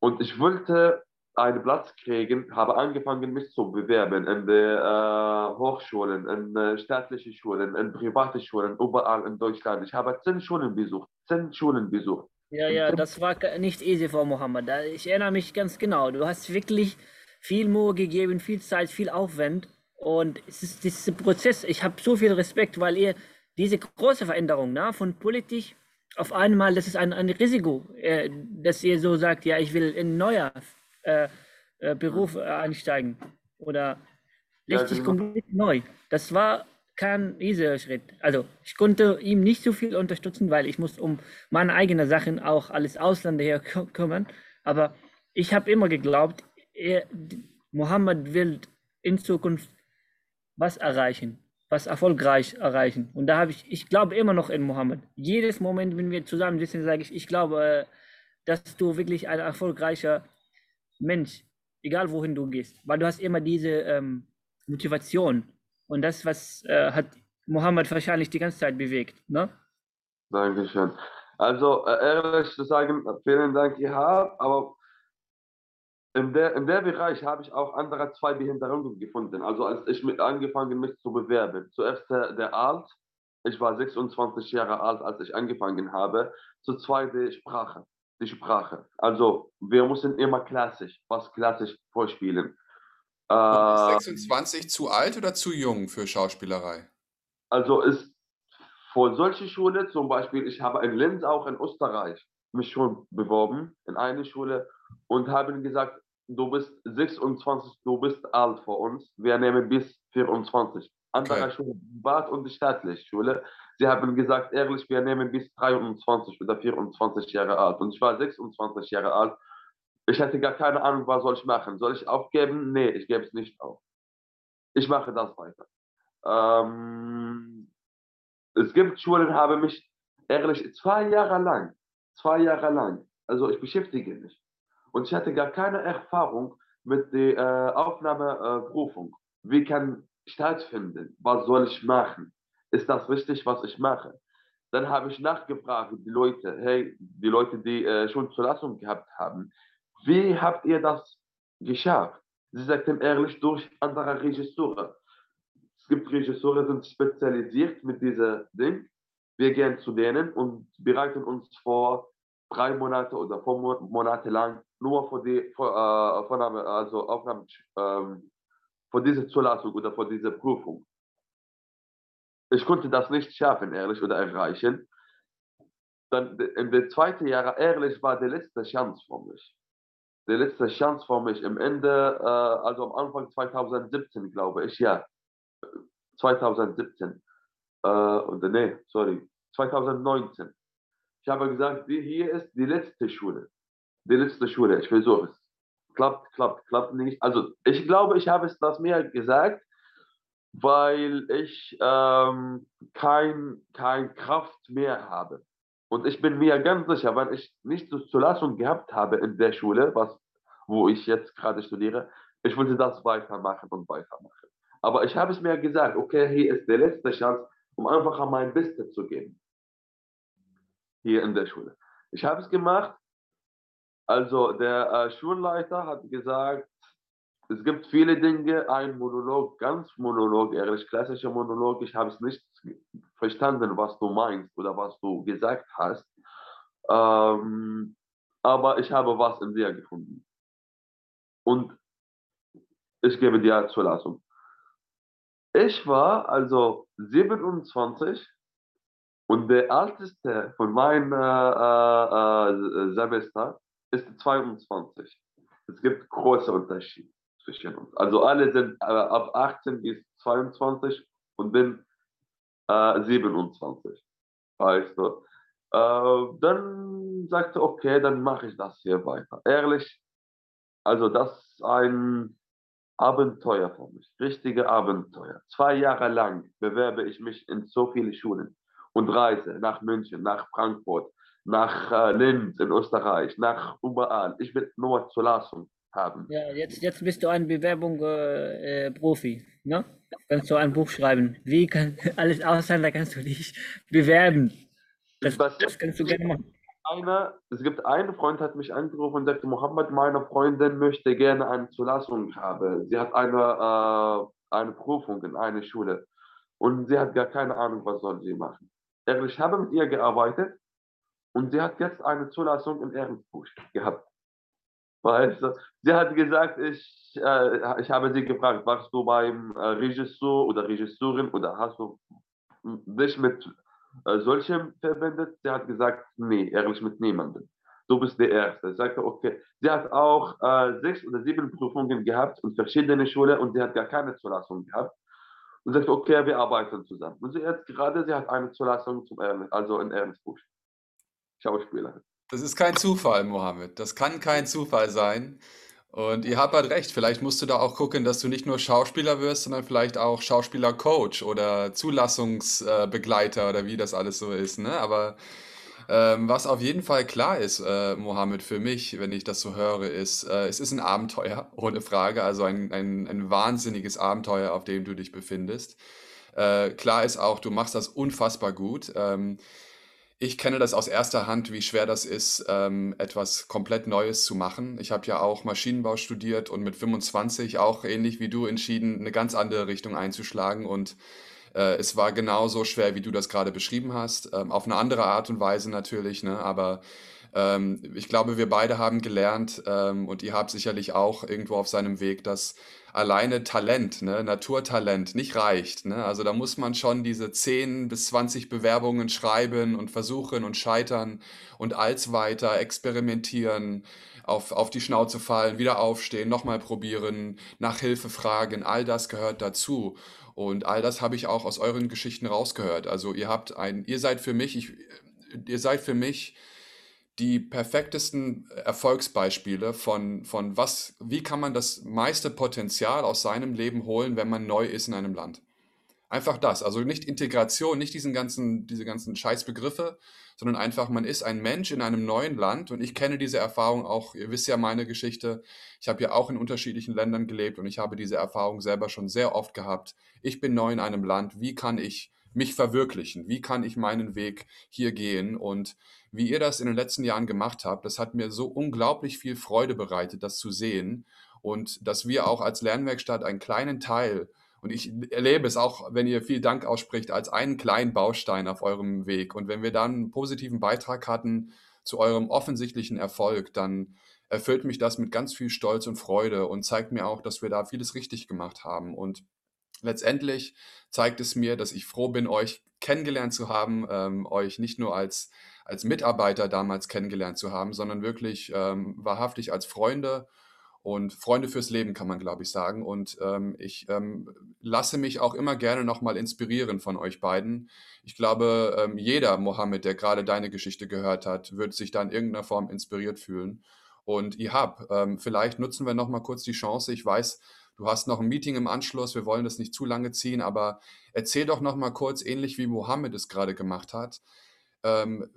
Und ich wollte einen Platz kriegen, habe angefangen, mich zu bewerben in den äh, Hochschulen, in äh, staatlichen Schulen, in private Schulen, überall in Deutschland. Ich habe zehn Schulen besucht, zehn Schulen besucht. Ja, ja, das war nicht easy, Frau Mohammed. Ich erinnere mich ganz genau. Du hast wirklich viel Mühe gegeben, viel Zeit, viel Aufwand. Und es ist dieser Prozess, ich habe so viel Respekt, weil ihr diese große Veränderung ne, von Politik auf einmal, das ist ein, ein Risiko, äh, dass ihr so sagt, ja, ich will in neuer äh, äh, Beruf äh, einsteigen oder richtig Ja, genau. komplett neu. Das war kein easier Schritt. Also ich konnte ihm nicht so viel unterstützen, weil ich muss um meine eigenen Sachen auch alles Ausländer her kü- kümmern. Aber ich habe immer geglaubt, er, Mohammed will in Zukunft was erreichen, was erfolgreich erreichen. Und da habe ich, ich glaube immer noch in Mohammed. Jedes Moment, wenn wir zusammen sitzen, sage ich, ich glaube, äh, dass du wirklich ein erfolgreicher Mensch, egal wohin du gehst, weil du hast immer diese ähm, Motivation. Und das, was äh, hat Mohammed wahrscheinlich die ganze Zeit bewegt. Ne? Dankeschön. Also, äh, ehrlich zu sagen, vielen Dank, Ihab, aber in der, in der Bereich habe ich auch andere zwei Behinderungen gefunden. Also, als ich mit angefangen mich zu bewerben. Zuerst der, der Alt. Ich war 26 Jahre alt, als ich angefangen habe. Zu zweit die Sprache. Die Sprache. Also, wir müssen immer klassisch, was klassisch vorspielen. Äh, ist 26 zu alt oder zu jung für Schauspielerei? Also ist für solche Schule, zum Beispiel, ich habe in Linz auch in Österreich mich schon beworben in eine Schule und haben gesagt, du bist 26, du bist alt für uns, wir nehmen bis 24. Andere Okay. Schule, Bad und die staatliche Schule, sie haben gesagt, ehrlich, wir nehmen bis 23 oder 24 Jahre alt und ich war 26 Jahre alt. Ich hatte gar keine Ahnung, was soll ich machen. Soll ich aufgeben? Nee, ich gebe es nicht auf. Ich mache das weiter. Ähm, es gibt Schulen, habe mich ehrlich zwei Jahre lang, zwei Jahre lang, also ich beschäftige mich. Und ich hatte gar keine Erfahrung mit der äh, Aufnahmeprüfung. Wie kann stattfinden? Was soll ich machen? Ist das richtig, was ich mache? Dann habe ich nachgefragt, die Leute, hey, die Leute, die äh, schon Zulassung gehabt haben, wie habt ihr das geschafft? Sie sagten ehrlich, durch andere Regisseure. Es gibt Regisseure, die sind spezialisiert mit diesem Ding. Wir gehen zu denen und bereiten uns vor drei Monate oder vier Mo- Monate lang nur für die für, äh, Vornahme, also Aufnahme, ähm, für diese Zulassung oder für diese Prüfung. Ich konnte das nicht schaffen, ehrlich, oder erreichen. Dann in den zweiten Jahr, ehrlich, war die letzte Chance für mich. Die letzte Chance für mich im Ende, äh, also am Anfang 2017, glaube ich, ja. 2017. Äh, oder nee, sorry, 2019. Ich habe gesagt, hier ist die letzte Schule. Die letzte Schule, ich versuche es. Klappt, klappt, klappt nicht. Also ich glaube, ich habe es das mir gesagt, weil ich ähm, kein, kein Kraft mehr habe. Und ich bin mir ganz sicher, wenn ich nicht so Zulassung gehabt habe in der Schule, was, wo ich jetzt gerade studiere, ich wollte das weitermachen und weitermachen. Aber ich habe es mir gesagt, okay, hier ist die letzte Chance, um einfach mein Bestes zu geben. Hier in der Schule. Ich habe es gemacht. Also der äh, Schulleiter hat gesagt, es gibt viele Dinge, ein Monolog, ganz Monolog, ehrlich klassischer Monolog. Ich habe es nicht verstanden, was du meinst oder was du gesagt hast. Ähm, aber ich habe was in dir gefunden. Und ich gebe dir Zulassung. Ich war also 27 und der älteste von meinem äh, äh, Semester ist 22. Es gibt große Unterschiede zwischen uns. Also alle sind äh, ab 18 bis 22 und bin äh, 27. Weißt du. Äh, dann sagte, okay, dann mache ich das hier weiter. Ehrlich, also das ist ein Abenteuer für mich, richtige Abenteuer. Zwei Jahre lang bewerbe ich mich in so viele Schulen und reise nach München, nach Frankfurt, nach äh, Linz in Österreich, nach überall. Ich will nur Zulassung haben. Ja, jetzt, jetzt bist du ein Bewerbung äh, äh, ne? Kannst du ein Buch schreiben. Wie kann alles Ausländer kannst du dich bewerben? Das, Was- das kannst du gerne machen. Einer, es gibt einen Freund, hat mich angerufen und sagte, Mohammed, meine Freundin möchte gerne eine Zulassung haben. Sie hat eine, äh, eine Prüfung in einer Schule und sie hat gar keine Ahnung, was soll sie machen. Ich habe mit ihr gearbeitet und sie hat jetzt eine Zulassung in Ehrenbusch gehabt. Weißt du, sie hat gesagt, ich, äh, ich habe sie gefragt, warst du beim äh, Regisseur oder Regisseurin oder hast du dich mit äh, solche verwendet. Sie hat gesagt, nee, ehrlich mit niemandem. Du bist der Erste. Ich sagte, okay. Sie hat auch äh, sechs oder sieben Prüfungen gehabt und verschiedene Schulen und sie hat gar keine Zulassung gehabt. Und sagte, okay, wir arbeiten zusammen. Und sie jetzt gerade, sie hat eine Zulassung zum Ernst, also in Ernstbusch. Schauspielerin. Das ist kein Zufall, Mohammed. Das kann kein Zufall sein. Und ihr habt halt recht, vielleicht musst du da auch gucken, dass du nicht nur Schauspieler wirst, sondern vielleicht auch Schauspielercoach oder Zulassungsbegleiter oder wie das alles so ist. Ne? Aber ähm, was auf jeden Fall klar ist, äh, Mohammed, für mich, wenn ich das so höre, ist, äh, es ist ein Abenteuer, ohne Frage, also ein, ein, ein wahnsinniges Abenteuer, auf dem du dich befindest. Äh, klar ist auch, du machst das unfassbar gut. Ähm, ich kenne das aus erster Hand, wie schwer das ist, ähm, etwas komplett Neues zu machen. Ich habe ja auch Maschinenbau studiert und mit 25 auch ähnlich wie du entschieden, eine ganz andere Richtung einzuschlagen. Und äh, es war genauso schwer, wie du das gerade beschrieben hast. Ähm, auf eine andere Art und Weise natürlich, ne? aber ähm, ich glaube, wir beide haben gelernt ähm, und ihr habt sicherlich auch irgendwo auf seinem Weg, dass alleine Talent, ne, Naturtalent nicht reicht. Ne? Also da muss man schon diese 10 bis 20 Bewerbungen schreiben und versuchen und scheitern und als weiter experimentieren, auf, auf die Schnauze fallen, wieder aufstehen, nochmal probieren, nach Hilfe fragen, all das gehört dazu. Und all das habe ich auch aus euren Geschichten rausgehört. Also ihr habt ein, ihr seid für mich, ich, ihr seid für mich die perfektesten Erfolgsbeispiele von, von was, wie kann man das meiste Potenzial aus seinem Leben holen, wenn man neu ist in einem Land. Einfach das, also nicht Integration, nicht diesen ganzen, diese ganzen Scheißbegriffe, sondern einfach, man ist ein Mensch in einem neuen Land und ich kenne diese Erfahrung auch, ihr wisst ja meine Geschichte, ich habe ja auch in unterschiedlichen Ländern gelebt und ich habe diese Erfahrung selber schon sehr oft gehabt. Ich bin neu in einem Land, wie kann ich mich verwirklichen? Wie kann ich meinen Weg hier gehen? Und wie ihr das in den letzten Jahren gemacht habt, das hat mir so unglaublich viel Freude bereitet, das zu sehen. Und dass wir auch als Lernwerkstatt einen kleinen Teil, und ich erlebe es auch, wenn ihr viel Dank ausspricht, als einen kleinen Baustein auf eurem Weg. Und wenn wir dann einen positiven Beitrag hatten zu eurem offensichtlichen Erfolg, dann erfüllt mich das mit ganz viel Stolz und Freude und zeigt mir auch, dass wir da vieles richtig gemacht haben. Und letztendlich zeigt es mir, dass ich froh bin, euch kennengelernt zu haben, ähm, euch nicht nur als, als Mitarbeiter damals kennengelernt zu haben, sondern wirklich ähm, wahrhaftig als Freunde und Freunde fürs Leben, kann man, glaube ich, sagen. Und ähm, ich ähm, lasse mich auch immer gerne nochmal inspirieren von euch beiden. Ich glaube, ähm, jeder Mohammed, der gerade deine Geschichte gehört hat, wird sich da in irgendeiner Form inspiriert fühlen. Und ihr habt, ähm, vielleicht nutzen wir nochmal kurz die Chance. Ich weiß, Du hast noch ein Meeting im Anschluss, wir wollen das nicht zu lange ziehen, aber erzähl doch noch mal kurz, ähnlich wie Mohammed es gerade gemacht hat. Ähm,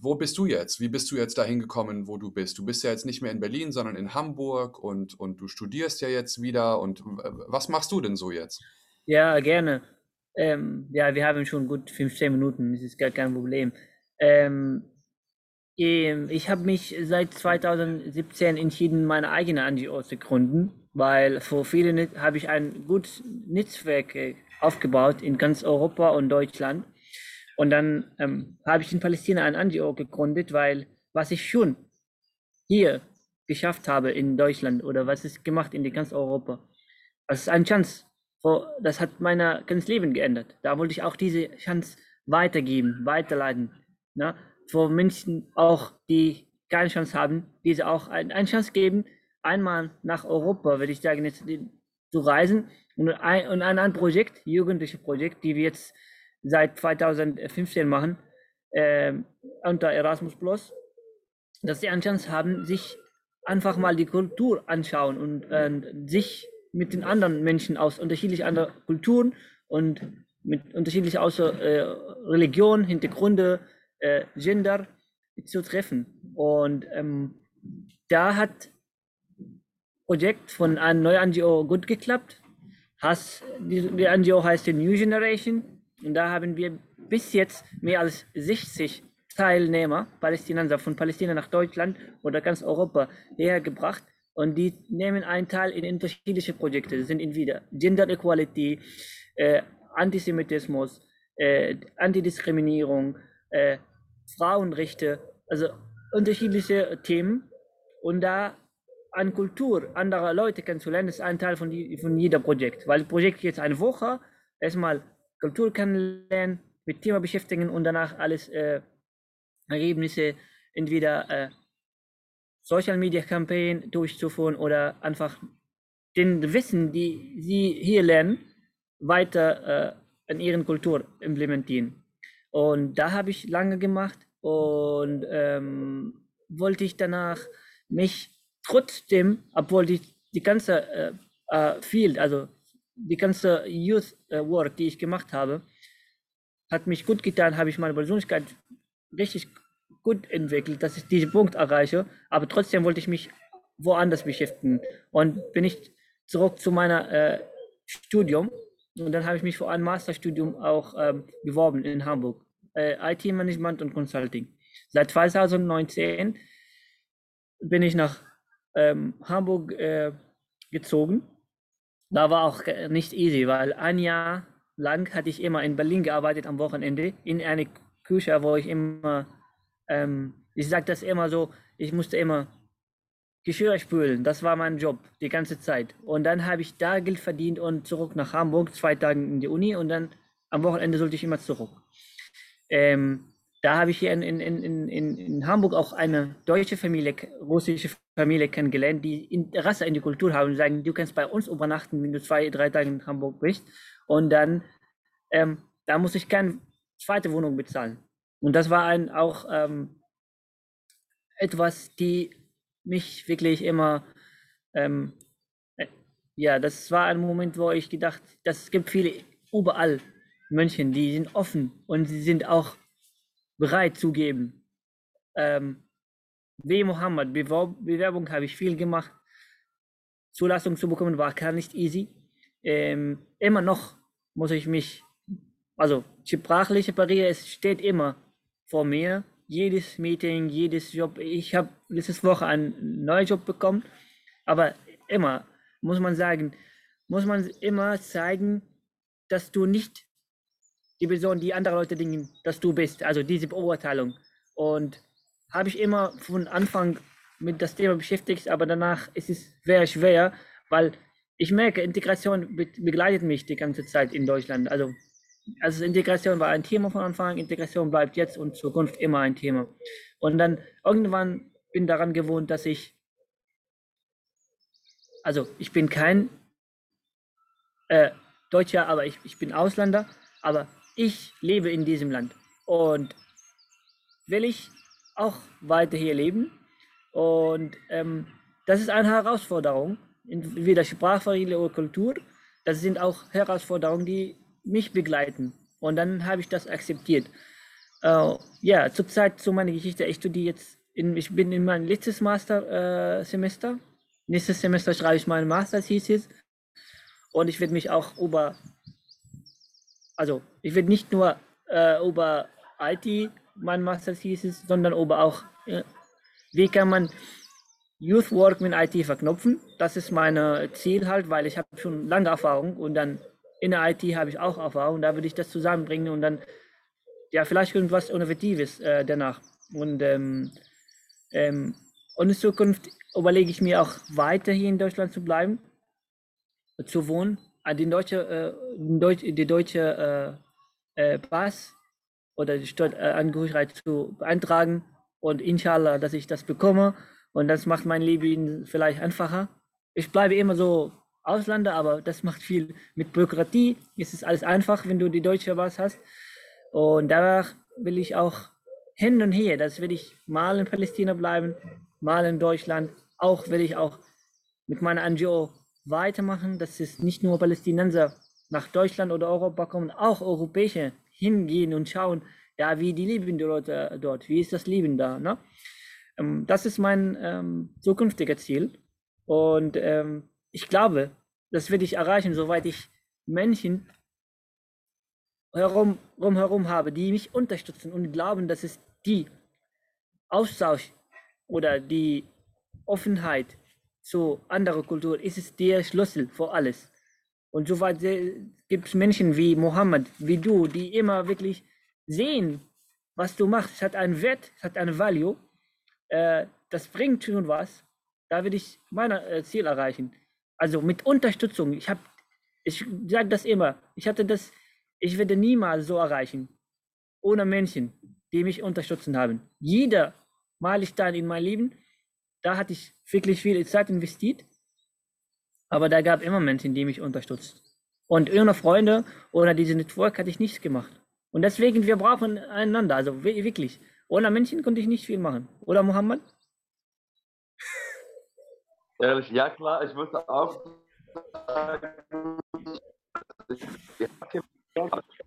wo bist du jetzt? Wie bist du jetzt dahin gekommen, wo du bist? Du bist ja jetzt nicht mehr in Berlin, sondern in Hamburg und, und du studierst ja jetzt wieder. Und was machst du denn so jetzt? Ja, gerne. Ähm, ja, wir haben schon gut 15 Minuten, das ist gar kein Problem. Ähm, ähm ich habe mich seit 2017 entschieden, meine eigene NGO zu gründen weil für viele habe ich ein gutes Netzwerk äh, aufgebaut in ganz Europa und Deutschland. Und dann ähm, habe ich in Palästina ein NGO gegründet, weil was ich schon hier geschafft habe in Deutschland oder was ich gemacht in ganz Europa, das ist eine Chance. Das hat mein ganzes Leben geändert. Da wollte ich auch diese Chance weitergeben, weiterleiten. Ne? Für Menschen auch, die keine Chance haben, diese auch eine Chance geben, einmal nach Europa, würde ich sagen, jetzt zu reisen und ein, und an ein Projekt, jugendliche Projekt, die wir jetzt seit 2015 machen, äh, unter Erasmus Plus, dass sie eine Chance haben, sich einfach mal die Kultur anschauen und äh, sich mit den anderen Menschen aus unterschiedlichen anderen Kulturen und mit unterschiedlichen außer äh, Religion, Hintergründe, äh, Gender zu treffen. Und ähm, da hat Projekt von einem neuen NGO gut geklappt. Has, die, die NGO heißt die New Generation und da haben wir bis jetzt mehr als 60 Teilnehmer, Palästinenser von Palästina nach Deutschland oder ganz Europa hergebracht und die nehmen einen Teil in unterschiedliche Projekte. Das sind entweder Gender Equality, äh, Antisemitismus, äh, Antidiskriminierung, äh, Frauenrechte, also unterschiedliche Themen. Und da an Kultur anderer Leute kennenzulernen, ist ein Teil von, die, von jeder Projekt. Weil Projekt jetzt eine Woche, erstmal Kultur kennenlernen, mit Thema beschäftigen und danach alles äh, Ergebnisse entweder äh, Social Media Campaign durchzuführen oder einfach den Wissen, die sie hier lernen, weiter äh, in ihren Kultur implementieren. Und da habe ich lange gemacht und ähm, wollte ich danach mich trotzdem, obwohl die, die ganze äh, äh, Field, also die ganze Youth äh, Work, die ich gemacht habe, hat mich gut getan, habe ich meine Persönlichkeit richtig gut entwickelt, dass ich diesen Punkt erreiche, aber trotzdem wollte ich mich woanders beschäftigen und bin ich zurück zu meiner äh, Studium und dann habe ich mich für ein Masterstudium auch ähm, beworben in Hamburg, äh, IT-Management und Consulting. Seit 2019 bin ich nach ähm, Hamburg äh, gezogen. Da war auch nicht easy, weil ein Jahr lang hatte ich immer in Berlin gearbeitet am Wochenende in einer Küche, wo ich immer, ähm, ich sage das immer so, ich musste immer Geschirr spülen, das war mein Job die ganze Zeit. Und dann habe ich da Geld verdient und zurück nach Hamburg, zwei Tage in die Uni und dann am Wochenende sollte ich immer zurück. Ähm, da habe ich hier in, in, in, in, in Hamburg auch eine deutsche Familie, russische Familie kennengelernt, die Interesse in die Kultur haben und sagen, du kannst bei uns übernachten, wenn du zwei, drei Tage in Hamburg bist. Und dann, ähm, da muss ich keine zweite Wohnung bezahlen. Und das war ein, auch ähm, etwas, die mich wirklich immer, ähm, äh, ja, das war ein Moment, wo ich gedacht, das gibt viele überall Mönchen, die sind offen und sie sind auch bereit zu geben. Ähm, wie Mohammed, Bewerb Bewerbung habe ich viel gemacht. Zulassung zu bekommen war gar nicht easy. Ähm, immer noch muss ich mich, also sprachliche Barriere es steht immer vor mir. Jedes Meeting, jedes Job. Ich habe letzte Woche einen neuen Job bekommen, aber immer muss man sagen, muss man immer zeigen, dass du nicht die Person, die andere Leute denken, dass du bist. Also diese Beurteilung. Und habe ich immer von Anfang mit das Thema beschäftigt, aber danach ist es sehr schwer, weil ich merke, Integration begleitet mich die ganze Zeit in Deutschland. Also, also Integration war ein Thema von Anfang an, Integration bleibt jetzt und Zukunft immer ein Thema. Und dann irgendwann bin daran gewohnt, dass ich, also ich bin kein äh, Deutscher, aber ich, ich bin Ausländer, aber ich lebe in diesem Land und will ich auch weiter hier leben. Und ähm, das ist eine Herausforderung, entweder Sprachfamilie oder Kultur. Das sind auch Herausforderungen, die mich begleiten. Und dann habe ich das akzeptiert. Äh, ja, zurzeit zu meiner Geschichte. Ich studiere jetzt, in, ich bin in meinem letztes Mastersemester. Äh, Nächstes Semester schreibe ich meinen Master Thesis. Und ich werde mich auch über also ich werde nicht nur äh, über IT mein Master Thesis, sondern über auch, äh, wie kann man Youth Work mit IT verknüpfen. Das ist mein Ziel halt, weil ich habe schon lange Erfahrung und dann in der IT habe ich auch Erfahrung. Da würde ich das zusammenbringen und dann ja vielleicht irgendwas Innovatives äh, danach. Und ähm, ähm, und in Zukunft überlege ich mir auch weiter hier in Deutschland zu bleiben, zu wohnen deutsche, äh, Deutsch, die deutsche äh, äh, Pass oder die Steuerangehörigkeit zu beantragen und inshallah, dass ich das bekomme und das macht mein Leben vielleicht einfacher. Ich bleibe immer so Ausländer, aber das macht viel mit Bürokratie. Es ist alles einfach, wenn du die deutsche Pass hast. Und danach will ich auch hin und her, das will ich mal in Palästina bleiben, mal in Deutschland. Auch will ich auch mit meiner NGO weitermachen, dass es nicht nur Palästinenser nach Deutschland oder Europa kommen, auch Europäische hingehen und schauen, ja, wie die leben die Leute dort, wie ist das Leben da. Ne? Ähm, das ist mein ähm, zukünftiges Ziel. Und ähm, ich glaube, das werde ich erreichen, soweit ich Menschen herum, herum habe, die mich unterstützen und glauben, dass es die Austausch oder die Offenheit zu anderer Kultur ist es der Schlüssel für alles. Und so weit gibt es Menschen wie Mohammed, wie du, die immer wirklich sehen, was du machst. Es hat einen Wert, es hat eine Value. Äh, das bringt schon was. Da will ich mein äh, Ziel erreichen. Also mit Unterstützung. Ich habe, ich sage das immer. Ich hatte das, ich werde niemals so erreichen. ohne Menschen, die mich unterstützen haben. Jeder Meilenstein in meinem Leben, da hatte ich wirklich viel Zeit investiert, aber da gab immer Menschen, die mich unterstützen. Und ohne Freunde oder diese Network hatte ich nichts gemacht. Und deswegen, wir brauchen einander, also wirklich. Ohne Menschen konnte ich nicht viel machen. Oder Mohammed? Ehrlich, ja klar, ich würde auch sagen,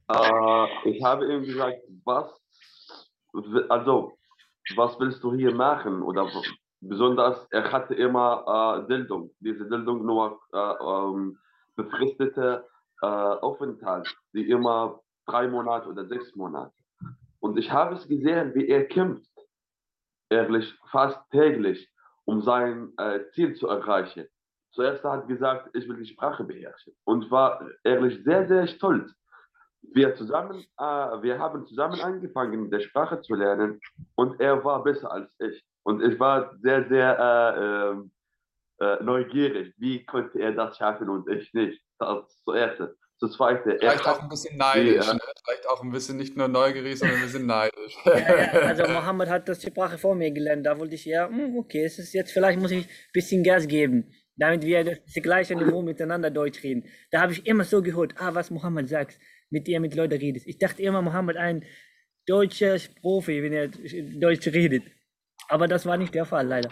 äh, ich habe ihm gesagt, was, also, was willst du hier machen? Oder besonders, er hatte immer äh, Bildung, diese Bildung nur äh, ähm, befristete äh, Aufenthalt, die immer drei Monate oder sechs Monate. Und ich habe es gesehen, wie er kämpft, ehrlich, fast täglich, um sein äh, Ziel zu erreichen. Zuerst hat er gesagt, ich will die Sprache beherrschen und war ehrlich sehr, sehr stolz. Wir, zusammen, äh, wir haben zusammen angefangen, die Sprache zu lernen und er war besser als ich. Und ich war sehr, sehr äh, ähm, äh, neugierig, wie konnte er das schaffen und ich nicht. Das zuerst. Das zweite. Vielleicht auch ein bisschen neidisch. Die, ne? Vielleicht auch ein bisschen nicht nur neugierig, sondern ein bisschen neidisch. Ja, ja, also Mohammed hat das Sprache vor mir gelernt. Da wollte ich ja, hm, okay, es ist jetzt vielleicht muss ich ein bisschen Gas geben, damit wir das gleiche Niveau miteinander Deutsch reden. Da habe ich immer so gehört, ah, was Mohammed sagt, mit dir mit Leuten redest. Ich dachte immer, Mohammed ein deutscher Profi, wenn er Deutsch redet. Aber das war nicht der Fall, leider.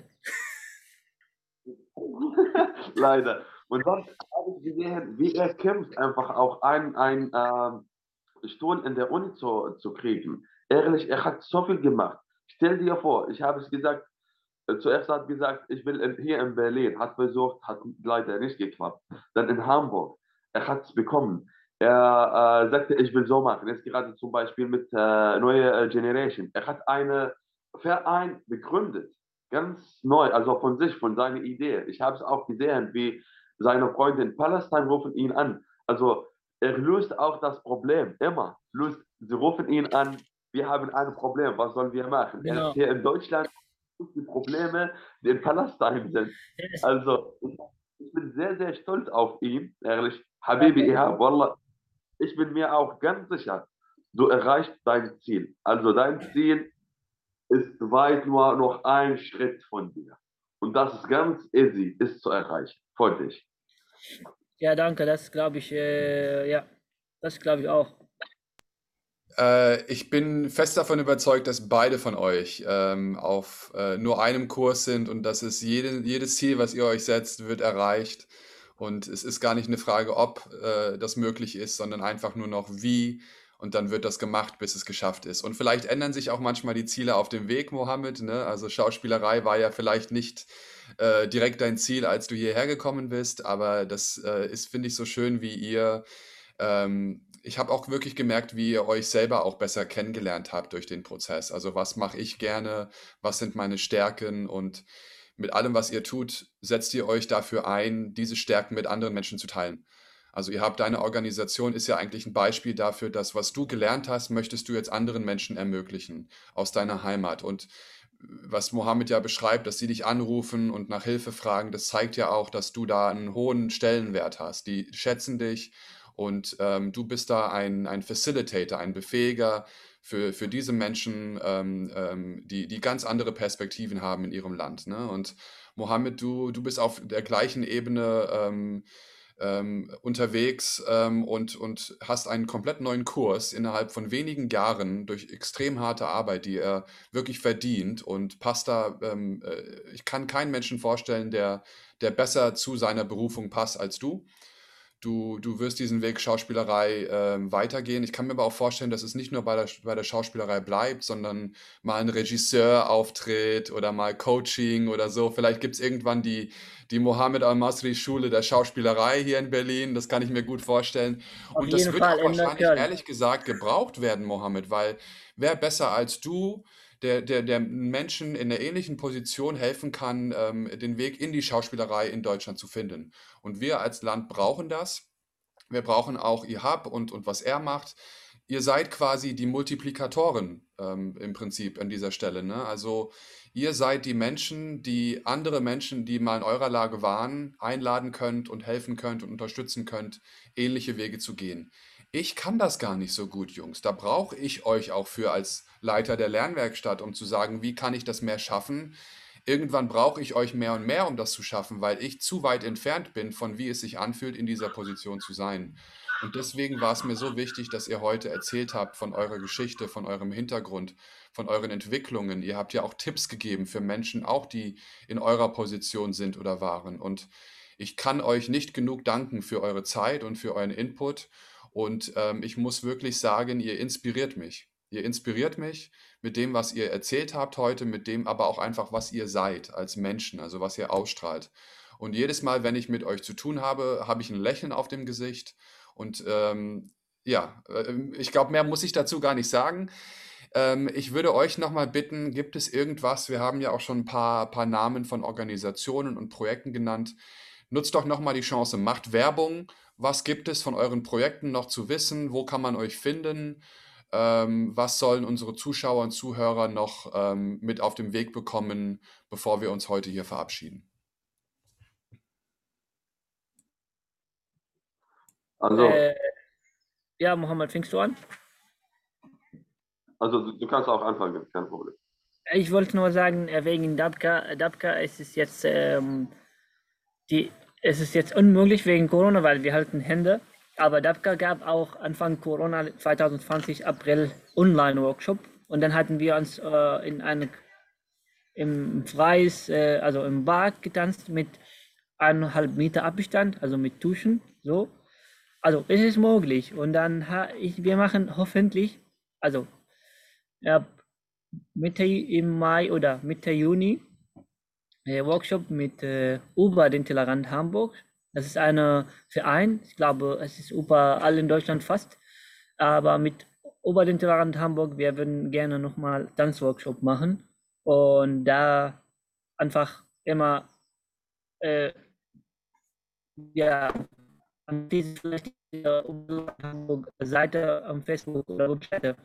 leider. Und dann habe ich gesehen, wie er kämpft, einfach auch einen äh, Stuhl in der Uni zu, zu kriegen. Ehrlich, er hat so viel gemacht. Stell dir vor, ich habe es gesagt, äh, zuerst hat gesagt, ich will in, hier in Berlin, hat versucht, hat leider nicht geklappt. Dann in Hamburg, er hat es bekommen. Er äh, sagte, ich will so machen. Jetzt gerade zum Beispiel mit äh, Neue äh, Generation. Er hat einen Verein begründet, ganz neu, also von sich, von seiner Idee. Ich habe es auch gesehen, wie seine Freunde in Palästina rufen ihn an. Also er löst auch das Problem, immer. Löst, sie rufen ihn an, wir haben ein Problem, was sollen wir machen? Genau. Hier in Deutschland die Probleme, die in Palästina sind. Also ich bin sehr, sehr stolz auf ihn, ehrlich. Habibi, ja, Wallah, ich bin mir auch ganz sicher, du erreichst dein Ziel. Also dein Ziel ist weit nur noch ein Schritt von dir. Und das ist ganz easy, ist zu erreichen, für dich. Ja, danke, das glaube ich, äh, ja, das glaube ich auch. Äh, ich bin fest davon überzeugt, dass beide von euch ähm, auf äh, nur einem Kurs sind und dass es jede, jedes Ziel, was ihr euch setzt, wird erreicht. Und es ist gar nicht eine Frage, ob äh, das möglich ist, sondern einfach nur noch wie. Und dann wird das gemacht, bis es geschafft ist. Und vielleicht ändern sich auch manchmal die Ziele auf dem Weg, Mohammed. Ne? Also Schauspielerei war ja vielleicht nicht äh, direkt dein Ziel, als du hierher gekommen bist. Aber das äh, ist, finde ich, so schön, wie ihr. Ähm, ich habe auch wirklich gemerkt, wie ihr euch selber auch besser kennengelernt habt durch den Prozess. Also was mache ich gerne, was sind meine Stärken und mit allem, was ihr tut, setzt ihr euch dafür ein, diese Stärken mit anderen Menschen zu teilen. Also ihr habt deine Organisation ist ja eigentlich ein Beispiel dafür, dass was du gelernt hast, möchtest du jetzt anderen Menschen ermöglichen aus deiner Heimat. Und was Mohammed ja beschreibt, dass sie dich anrufen und nach Hilfe fragen, das zeigt ja auch, dass du da einen hohen Stellenwert hast. Die schätzen dich und ähm, du bist da ein, ein Facilitator, ein Befähiger für, für diese Menschen, ähm, ähm, die, die ganz andere Perspektiven haben in ihrem Land. Ne? Und Mohammed, du, du bist auf der gleichen Ebene ähm, ähm, unterwegs ähm, und, und hast einen komplett neuen Kurs innerhalb von wenigen Jahren durch extrem harte Arbeit, die er wirklich verdient und passt da, ähm, äh, ich kann keinen Menschen vorstellen, der, der besser zu seiner Berufung passt als du. Du, du wirst diesen Weg Schauspielerei äh, weitergehen. Ich kann mir aber auch vorstellen, dass es nicht nur bei der, bei der Schauspielerei bleibt, sondern mal ein Regisseur auftritt oder mal Coaching oder so. Vielleicht gibt es irgendwann die, die Mohammed Al-Masri Schule der Schauspielerei hier in Berlin. Das kann ich mir gut vorstellen. Auf Und das wird Fall auch wahrscheinlich ehrlich gesagt gebraucht werden, Mohammed, weil wer besser als du der, der, der Menschen in einer ähnlichen Position helfen kann, ähm, den Weg in die Schauspielerei in Deutschland zu finden. Und wir als Land brauchen das. Wir brauchen auch IHAB und, und was er macht. Ihr seid quasi die Multiplikatoren ähm, im Prinzip an dieser Stelle. Ne? Also ihr seid die Menschen, die andere Menschen, die mal in eurer Lage waren, einladen könnt und helfen könnt und unterstützen könnt, ähnliche Wege zu gehen. ich kann das gar nicht so gut, Jungs. Da brauche ich euch auch für als Leiter der Lernwerkstatt, um zu sagen, wie kann ich das mehr schaffen? Irgendwann brauche ich euch mehr und mehr, um das zu schaffen, weil ich zu weit entfernt bin von wie es sich anfühlt, in dieser Position zu sein. Und deswegen war es mir so wichtig, dass ihr heute erzählt habt von eurer Geschichte, von eurem Hintergrund, von euren Entwicklungen. Ihr habt ja auch Tipps gegeben für Menschen, auch die in eurer Position sind oder waren. Und ich kann euch nicht genug danken für eure Zeit und für euren Input. Und ähm, ich muss wirklich sagen, ihr inspiriert mich. Ihr inspiriert mich mit dem, was ihr erzählt habt heute, mit dem aber auch einfach, was ihr seid als Menschen, also was ihr ausstrahlt. Und jedes Mal, wenn ich mit euch zu tun habe, habe ich ein Lächeln auf dem Gesicht. Und ähm, ja, äh, ich glaube, mehr muss ich dazu gar nicht sagen. Ähm, ich würde euch nochmal bitten, gibt es irgendwas, wir haben ja auch schon ein paar, paar Namen von Organisationen und Projekten genannt. Nutzt doch nochmal die Chance, macht Werbung. Was gibt es von euren Projekten noch zu wissen? Wo kann man euch finden? Ähm, was sollen unsere Zuschauer und Zuhörer noch ähm, mit auf den Weg bekommen, bevor wir uns heute hier verabschieden? Also, äh, ja, Mohammed, fängst du an? Also, du, du, kannst auch anfangen, kein Problem. Ich wollte nur sagen, äh, wegen Dabka, Dabka ist es jetzt, ähm, die, es ist jetzt unmöglich wegen Corona, weil wir halten Hände. Aber Dabka gab auch Anfang Corona 2020 April Online-Workshop. Und dann hatten wir uns äh, in einem im Freies, äh, also im Bad getanzt mit eineinhalb Meter Abstand, also mit Duschen, so. Also es ist möglich. Und dann ich, wir machen hoffentlich, also ja, Mitte im Mai oder Mitte Juni äh, Workshop mit äh, über den Tellerrand Hamburg das ist ein Verein, ich glaube, es ist überall in Deutschland fast, aber mit Oberlinterland Hamburg, wir würden gerne nochmal Tanzworkshop machen und da einfach immer, äh, ja, an diese Hamburg Seite am Facebook oder Webseite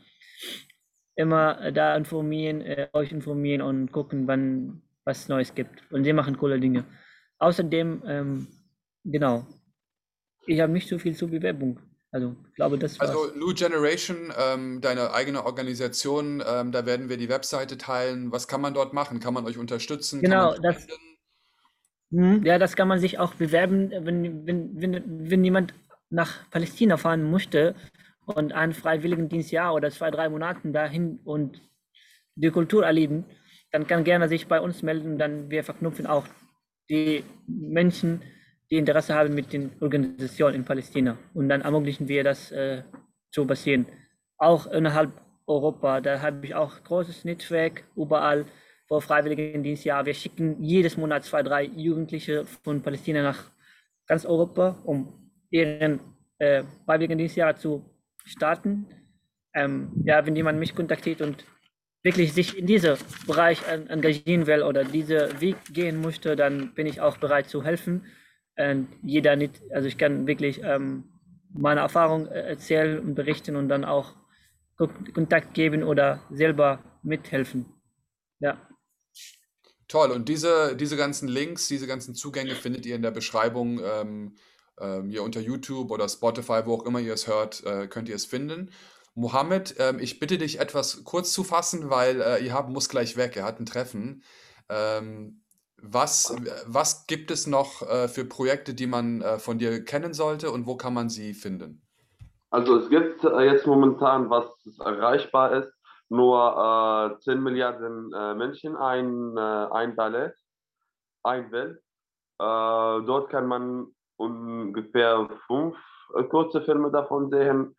immer da informieren, äh, euch informieren und gucken, wann was Neues gibt. Und sie machen coole Dinge. Außerdem ähm, Genau. Ich habe nicht so viel zur Bewerbung. Also, ich glaube, das war's. Also, New Generation, ähm, deine eigene Organisation, ähm, da werden wir die Webseite teilen. Was kann man dort machen? Kann man euch unterstützen? Genau, das, hm, ja, das kann man sich auch bewerben, wenn, wenn, wenn, wenn jemand nach Palästina fahren möchte und einen Freiwilligendienstjahr oder zwei, drei Monaten dahin und die Kultur erleben, dann kann gerne sich bei uns melden. Dann wir verknüpfen auch die Menschen die Interesse haben mit den Organisationen in Palästina. Und dann ermöglichen wir das äh, zu passieren. Auch innerhalb Europa, da habe ich auch großes Netzwerk überall vor Freiwilligendienstjahr. Wir schicken jedes Monat zwei, drei Jugendliche von Palästina nach ganz Europa, um ihren äh, Freiwilligendienstjahr zu starten. Ähm, ja, wenn jemand mich kontaktiert und wirklich sich in diesem Bereich engagieren will oder diesen Weg gehen möchte, dann bin ich auch bereit zu helfen äh, jeder nicht, also ich kann wirklich ähm, meine Erfahrung äh, erzählen und berichten und dann auch Kontakt geben oder selber mithelfen. Ja. Toll. Und diese, diese ganzen Links, diese ganzen Zugänge findet ihr in der Beschreibung ähm, ähm, hier unter YouTube oder Spotify, wo auch immer ihr es hört, äh, könnt ihr es finden. Mohammed, ähm, ich bitte dich etwas kurz zu fassen, weil äh, Ihab muss gleich weg. Er hat ein Treffen. Ähm, was, was gibt es noch äh, für Projekte, die man äh, von dir kennen sollte und wo kann man sie finden? Also es gibt äh, jetzt momentan, was erreichbar ist, nur äh, 10 Milliarden äh, Menschen ein, äh, ein Ballett, ein Welt. dort kann man ungefähr fünf kurze Filme davon sehen.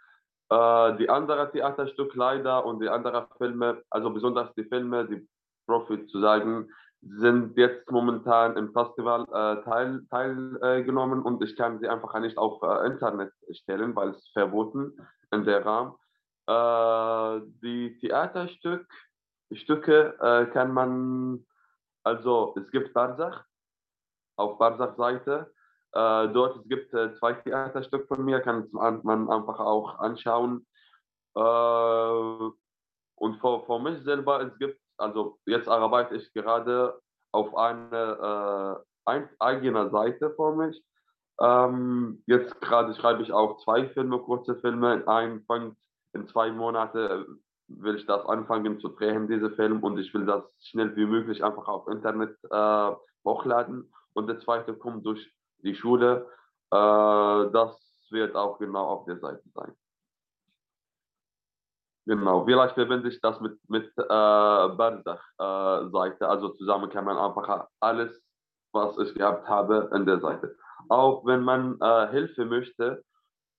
die anderen Theaterstücke leider und die anderen Filme, also besonders die Filme, die Profit zu sagen, sind jetzt momentan im Festival äh, teil, teilgenommen äh, und ich kann sie einfach nicht auf äh, Internet stellen, weil es verboten in der Rahmen. Äh, die Theaterstücke Stücke äh, kann man, also es gibt Barsach auf Barsach-Seite. Äh, dort es gibt zwei Theaterstücke von mir, kann man einfach auch anschauen. und für, für mich selber, es gibt also jetzt arbeite ich gerade auf eine äh, ein, eigene Seite für mich. Ähm, jetzt gerade schreibe ich auch zwei Filme, kurze Filme. Ein fängt in zwei Monaten will ich das anfangen zu drehen, diese Film, und ich will das schnell wie möglich einfach auf Internet äh, hochladen. Und der zweite kommt durch die Schule. Äh, das wird auch genau auf der Seite sein. Genau, vielleicht verbinde ich das mit, mit äh, Barzach-Seite. Äh, also zusammen kann man einfach alles, was ich gehabt habe, in der Seite. Auch wenn man äh, Hilfe möchte,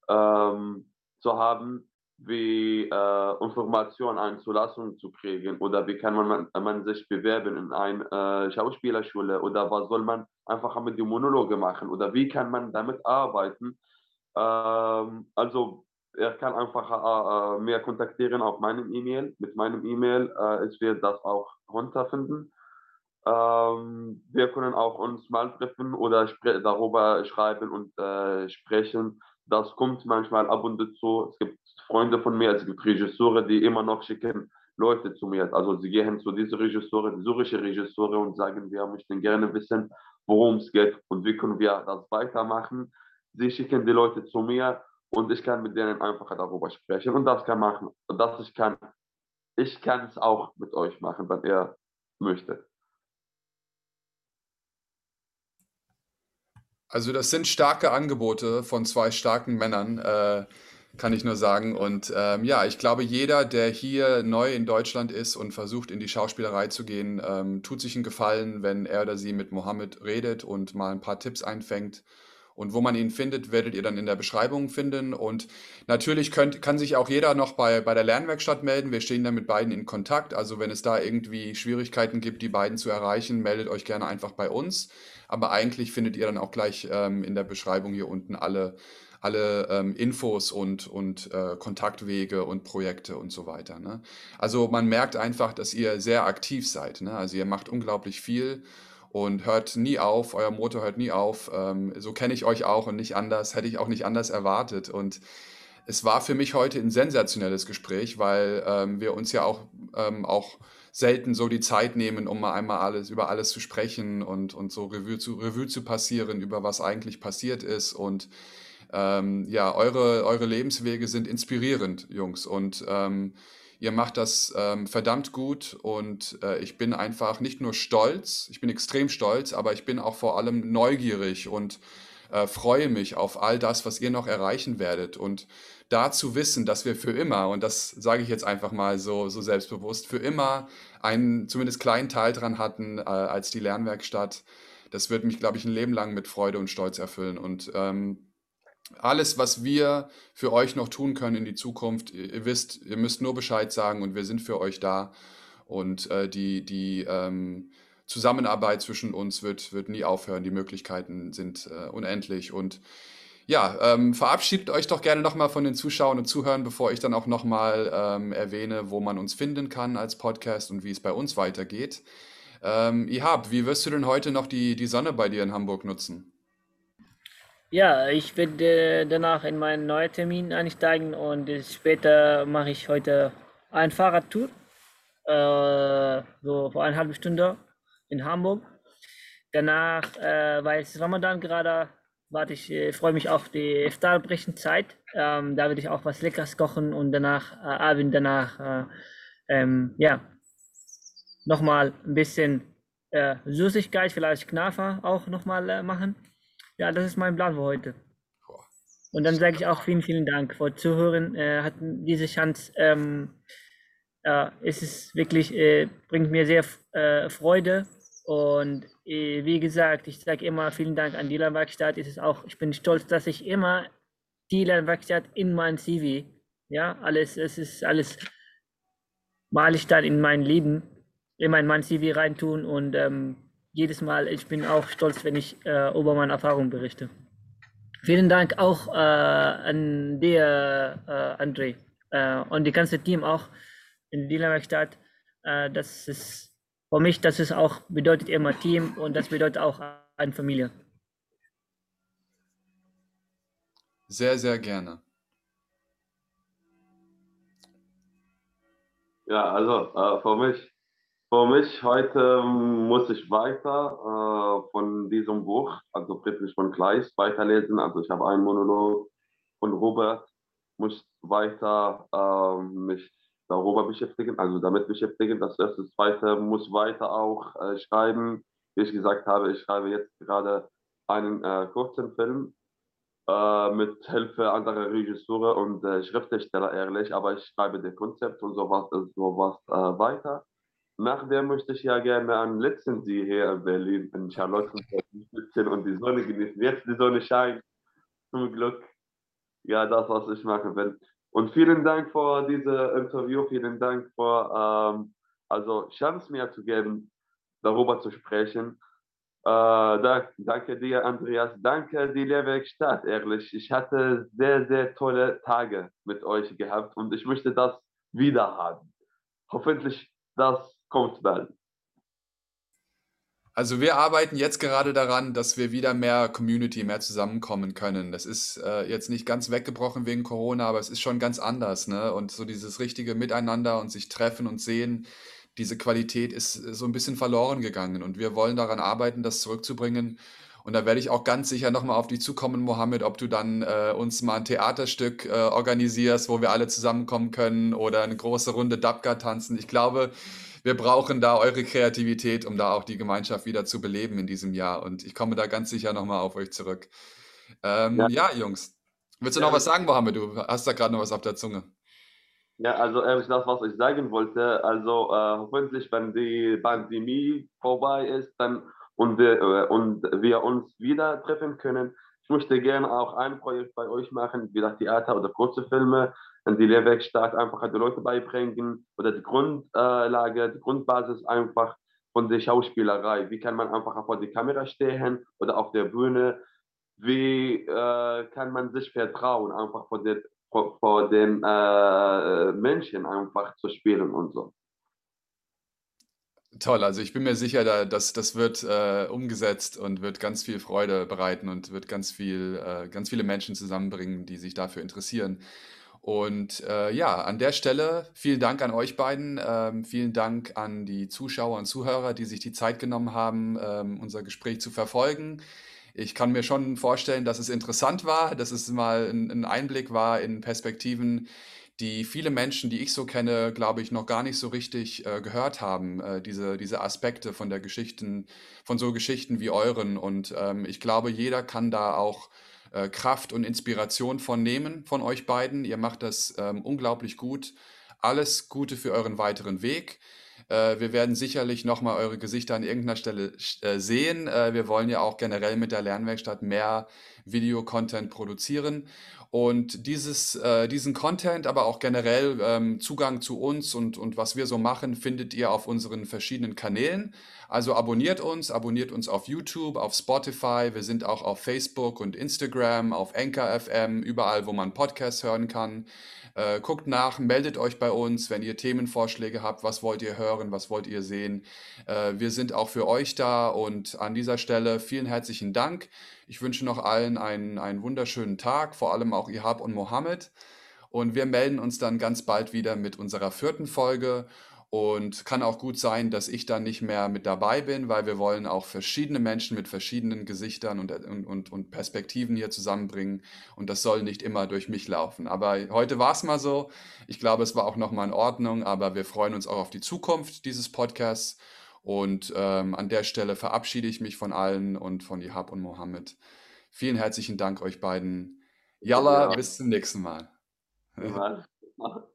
ähm, zu haben, wie äh, Informationen eine Zulassung zu kriegen oder wie kann man, man sich bewerben in eine äh, Schauspielerschule oder was soll man einfach mit den Monologe machen oder wie kann man damit arbeiten. Ähm, also er kann einfach äh, äh mehr kontaktieren auf meinem E-Mail. Mit meinem E-Mail äh, ich werde das auch runterfinden. Ähm, wir können auch uns mal treffen oder darüber schreiben und äh, sprechen. Das kommt manchmal ab und zu. Es gibt Freunde von mir, es gibt Regisseure, die immer noch schicken Leute zu mir. Also sie gehen zu diesen Regisseure, die syrische Regisseure und sagen, wir möchten gerne wissen, worum es geht und wie können wir das weitermachen. Sie schicken die Leute zu mir und ich kann mit denen einfach darüber sprechen und das kann machen. Und das ich kann, ich kann es auch mit euch machen, wenn ihr möchtet. Also das sind starke Angebote von zwei starken Männern. Äh, kann ich nur sagen. Und ähm, ja, ich glaube, jeder, der hier neu in Deutschland ist und versucht, in die Schauspielerei zu gehen, ähm, tut sich einen Gefallen, wenn er oder sie mit Mohammed redet und mal ein paar Tipps einfängt. Und wo man ihn findet, werdet ihr dann in der Beschreibung finden. Und natürlich könnt, kann sich auch jeder noch bei, bei der Lernwerkstatt melden. Wir stehen da mit beiden in Kontakt. Also wenn es da irgendwie Schwierigkeiten gibt, die beiden zu erreichen, meldet euch gerne einfach bei uns. Aber eigentlich findet ihr dann auch gleich ähm, in der Beschreibung hier unten alle alle ähm, Infos und, und äh, Kontaktwege und Projekte und so weiter. Ne? Also man merkt einfach, dass ihr sehr aktiv seid. Ne? Also ihr macht unglaublich viel und hört nie auf, euer Motor hört nie auf. Ähm, so kenne ich euch auch und nicht anders, hätte ich auch nicht anders erwartet. Und es war für mich heute ein sensationelles Gespräch, weil ähm, wir uns ja auch, ähm, auch selten so die Zeit nehmen, um mal einmal alles über alles zu sprechen und, und so Revue zu, Revue zu passieren, über was eigentlich passiert ist. Und ähm, ja, eure, eure Lebenswege sind inspirierend, Jungs. Und ähm, ihr macht das ähm, verdammt gut. Und äh, ich bin einfach nicht nur stolz, ich bin extrem stolz, aber ich bin auch vor allem neugierig und äh, freue mich auf all das, was ihr noch erreichen werdet. Und da zu wissen, dass wir für immer, und das sage ich jetzt einfach mal so, so selbstbewusst, für immer einen zumindest kleinen Teil dran hatten äh, als die Lernwerkstatt, das wird mich, glaube ich, ein Leben lang mit Freude und Stolz erfüllen. Und ähm, alles, was wir für euch noch tun können in die Zukunft, ihr, wisst, ihr müsst nur Bescheid sagen und wir sind für euch da. Und äh, die, die ähm, Zusammenarbeit zwischen uns wird, wird nie aufhören. Die Möglichkeiten sind äh, unendlich. Und ja, ähm, verabschiedet euch doch gerne nochmal von den Zuschauern und Zuhörern, bevor ich dann auch nochmal ähm, erwähne, wo man uns finden kann als Podcast und wie es bei uns weitergeht. Ähm, Ihab, wie wirst du denn heute noch die, die Sonne bei dir in Hamburg nutzen? Ja, ich werde danach in meinen neuen Termin einsteigen und später mache ich heute eine Fahrradtour, äh, so vor einer halben Stunde in Hamburg. Danach, äh, weil es Ramadan gerade warte ich, äh, freue mich auf die Iftar-Brechenzeit. Ähm, da werde ich auch was Leckeres kochen und danach, äh, Abend danach, äh, ähm, ja, nochmal ein bisschen äh, Süßigkeit, vielleicht Knafer auch nochmal äh, machen. Ja, das ist mein Plan für heute. Und dann sage ich auch vielen, vielen Dank für Zuhören. Äh, hatten diese Chance. Ähm, äh, es ist wirklich, äh, bringt mir sehr äh, Freude. Und äh, wie gesagt, ich sage immer vielen Dank an die Lernwerkstatt. Es ist auch, ich bin stolz, dass ich immer die Lernwerkstatt in mein CV, ja, alles, es ist alles, mal ich dann in mein Leben, immer in mein CV reintun und ähm, jedes Mal, ich bin auch stolz, wenn ich äh, über meine Erfahrungen berichte. Vielen Dank auch äh, an dir, äh, André, äh, und die ganze Team auch in Dealerwerkstatt. Äh, das ist für mich, das ist auch, bedeutet immer Team und das bedeutet auch eine Familie. Sehr, sehr gerne. Ja, also äh, für mich Für mich heute muss ich weiter äh, von diesem Buch, also Friedrich von Kleist, weiterlesen. Also ich habe einen Monolog von Robert, muss weiter äh, mich darüber beschäftigen, also damit beschäftigen. Das erste, zweite muss weiter auch äh, schreiben. Wie ich gesagt habe, ich schreibe jetzt gerade einen äh, kurzen Film äh, mit Hilfe anderer Regisseure und äh, Schriftsteller ehrlich, aber ich schreibe das Konzept und sowas, sowas äh, weiter. Nachdem möchte ich ja gerne an Litzensee hier in Berlin, in Charlottenburg sitzen und die Sonne genießen. Jetzt die Sonne scheint, zum Glück. Ja, das, was ich machen will. Und vielen Dank für dieses Interview, vielen Dank für ähm, also Chance mir zu geben, darüber zu sprechen. Äh, da, danke dir, Andreas. Danke, die Lehrwerkstatt, ehrlich. Ich hatte sehr, sehr tolle Tage mit euch gehabt und ich möchte das wieder haben. Hoffentlich das kommt bald. Also wir arbeiten jetzt gerade daran, dass wir wieder mehr Community, mehr zusammenkommen können. Das ist äh, jetzt nicht ganz weggebrochen wegen Corona, aber es ist schon ganz anders, ne? Und so dieses richtige Miteinander und sich treffen und sehen, diese Qualität ist so ein bisschen verloren gegangen. Und wir wollen daran arbeiten, das zurückzubringen. Und da werde ich auch ganz sicher nochmal auf dich zukommen, Mohammed, ob du dann äh, uns mal ein Theaterstück äh, organisierst, wo wir alle zusammenkommen können oder eine große Runde Dabka tanzen. Ich glaube, wir brauchen da eure Kreativität, um da auch die Gemeinschaft wieder zu beleben in diesem Jahr. Und ich komme da ganz sicher nochmal auf euch zurück. Ähm, ja. ja. Jungs. Willst du ja, noch was sagen, Mohammed? Du hast da gerade noch was auf der Zunge. Ja, also ehrlich, das, was ich sagen wollte, also äh, hoffentlich, wenn die Pandemie vorbei ist, dann und wir, äh, und wir uns wieder treffen können. Ich möchte gerne auch ein Projekt bei euch machen, wie das Theater oder kurze Filme, in die Lehrwerkstatt einfach die Leute beibringen oder die Grundlage, die Grundbasis einfach von der Schauspielerei. Wie kann man einfach vor die Kamera stehen oder auf der Bühne? Wie äh, kann man sich vertrauen, einfach vor, der, vor, vor den äh, Menschen einfach zu spielen und so? Toll, also ich bin mir sicher, dass das wird äh, umgesetzt und wird ganz viel Freude bereiten und wird ganz viel, äh, ganz viele Menschen zusammenbringen, die sich dafür interessieren. Und äh, ja, an der Stelle vielen Dank an euch beiden. Ähm, vielen Dank an die Zuschauer und Zuhörer, die sich die Zeit genommen haben, ähm, unser Gespräch zu verfolgen. Ich kann mir schon vorstellen, dass es interessant war, dass es mal ein, ein Einblick war in Perspektiven, die viele Menschen, die ich so kenne, glaube ich, noch gar nicht so richtig äh, gehört haben. Äh, diese, diese Aspekte von der Geschichten, von so Geschichten wie euren. Und ähm, ich glaube, jeder kann da auch äh, Kraft und Inspiration von nehmen, von euch beiden. Ihr macht das ähm, unglaublich gut. Alles Gute für euren weiteren Weg. Äh, wir werden sicherlich nochmal eure Gesichter an irgendeiner Stelle äh, sehen. Äh, wir wollen ja auch generell mit der Lernwerkstatt mehr Videocontent produzieren. Und dieses, äh, diesen Content, aber auch generell ähm, Zugang zu uns und, und was wir so machen, findet ihr auf unseren verschiedenen Kanälen. Also abonniert uns, abonniert uns auf YouTube, auf Spotify. Wir sind auch auf Facebook und Instagram, auf Anchor FM, überall, wo man Podcasts hören kann. Äh, guckt nach, meldet euch bei uns, wenn ihr Themenvorschläge habt. Was wollt ihr hören? Was wollt ihr sehen? Äh, wir sind auch für euch da und an dieser Stelle vielen herzlichen Dank. Ich wünsche noch allen einen, einen wunderschönen Tag, vor allem auch Ihab und Mohammed. Und wir melden uns dann ganz bald wieder mit unserer vierten Folge. Und kann auch gut sein, dass ich dann nicht mehr mit dabei bin, weil wir wollen auch verschiedene Menschen mit verschiedenen Gesichtern und, und, und Perspektiven hier zusammenbringen. Und das soll nicht immer durch mich laufen. Aber heute war es mal so. Ich glaube, es war auch nochmal in Ordnung. Aber wir freuen uns auch auf die Zukunft dieses Podcasts. Und ähm, an der Stelle verabschiede ich mich von allen und von Ihab und Mohammed. Vielen herzlichen Dank euch beiden. Yalla, bis zum nächsten Mal. Ja.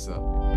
so.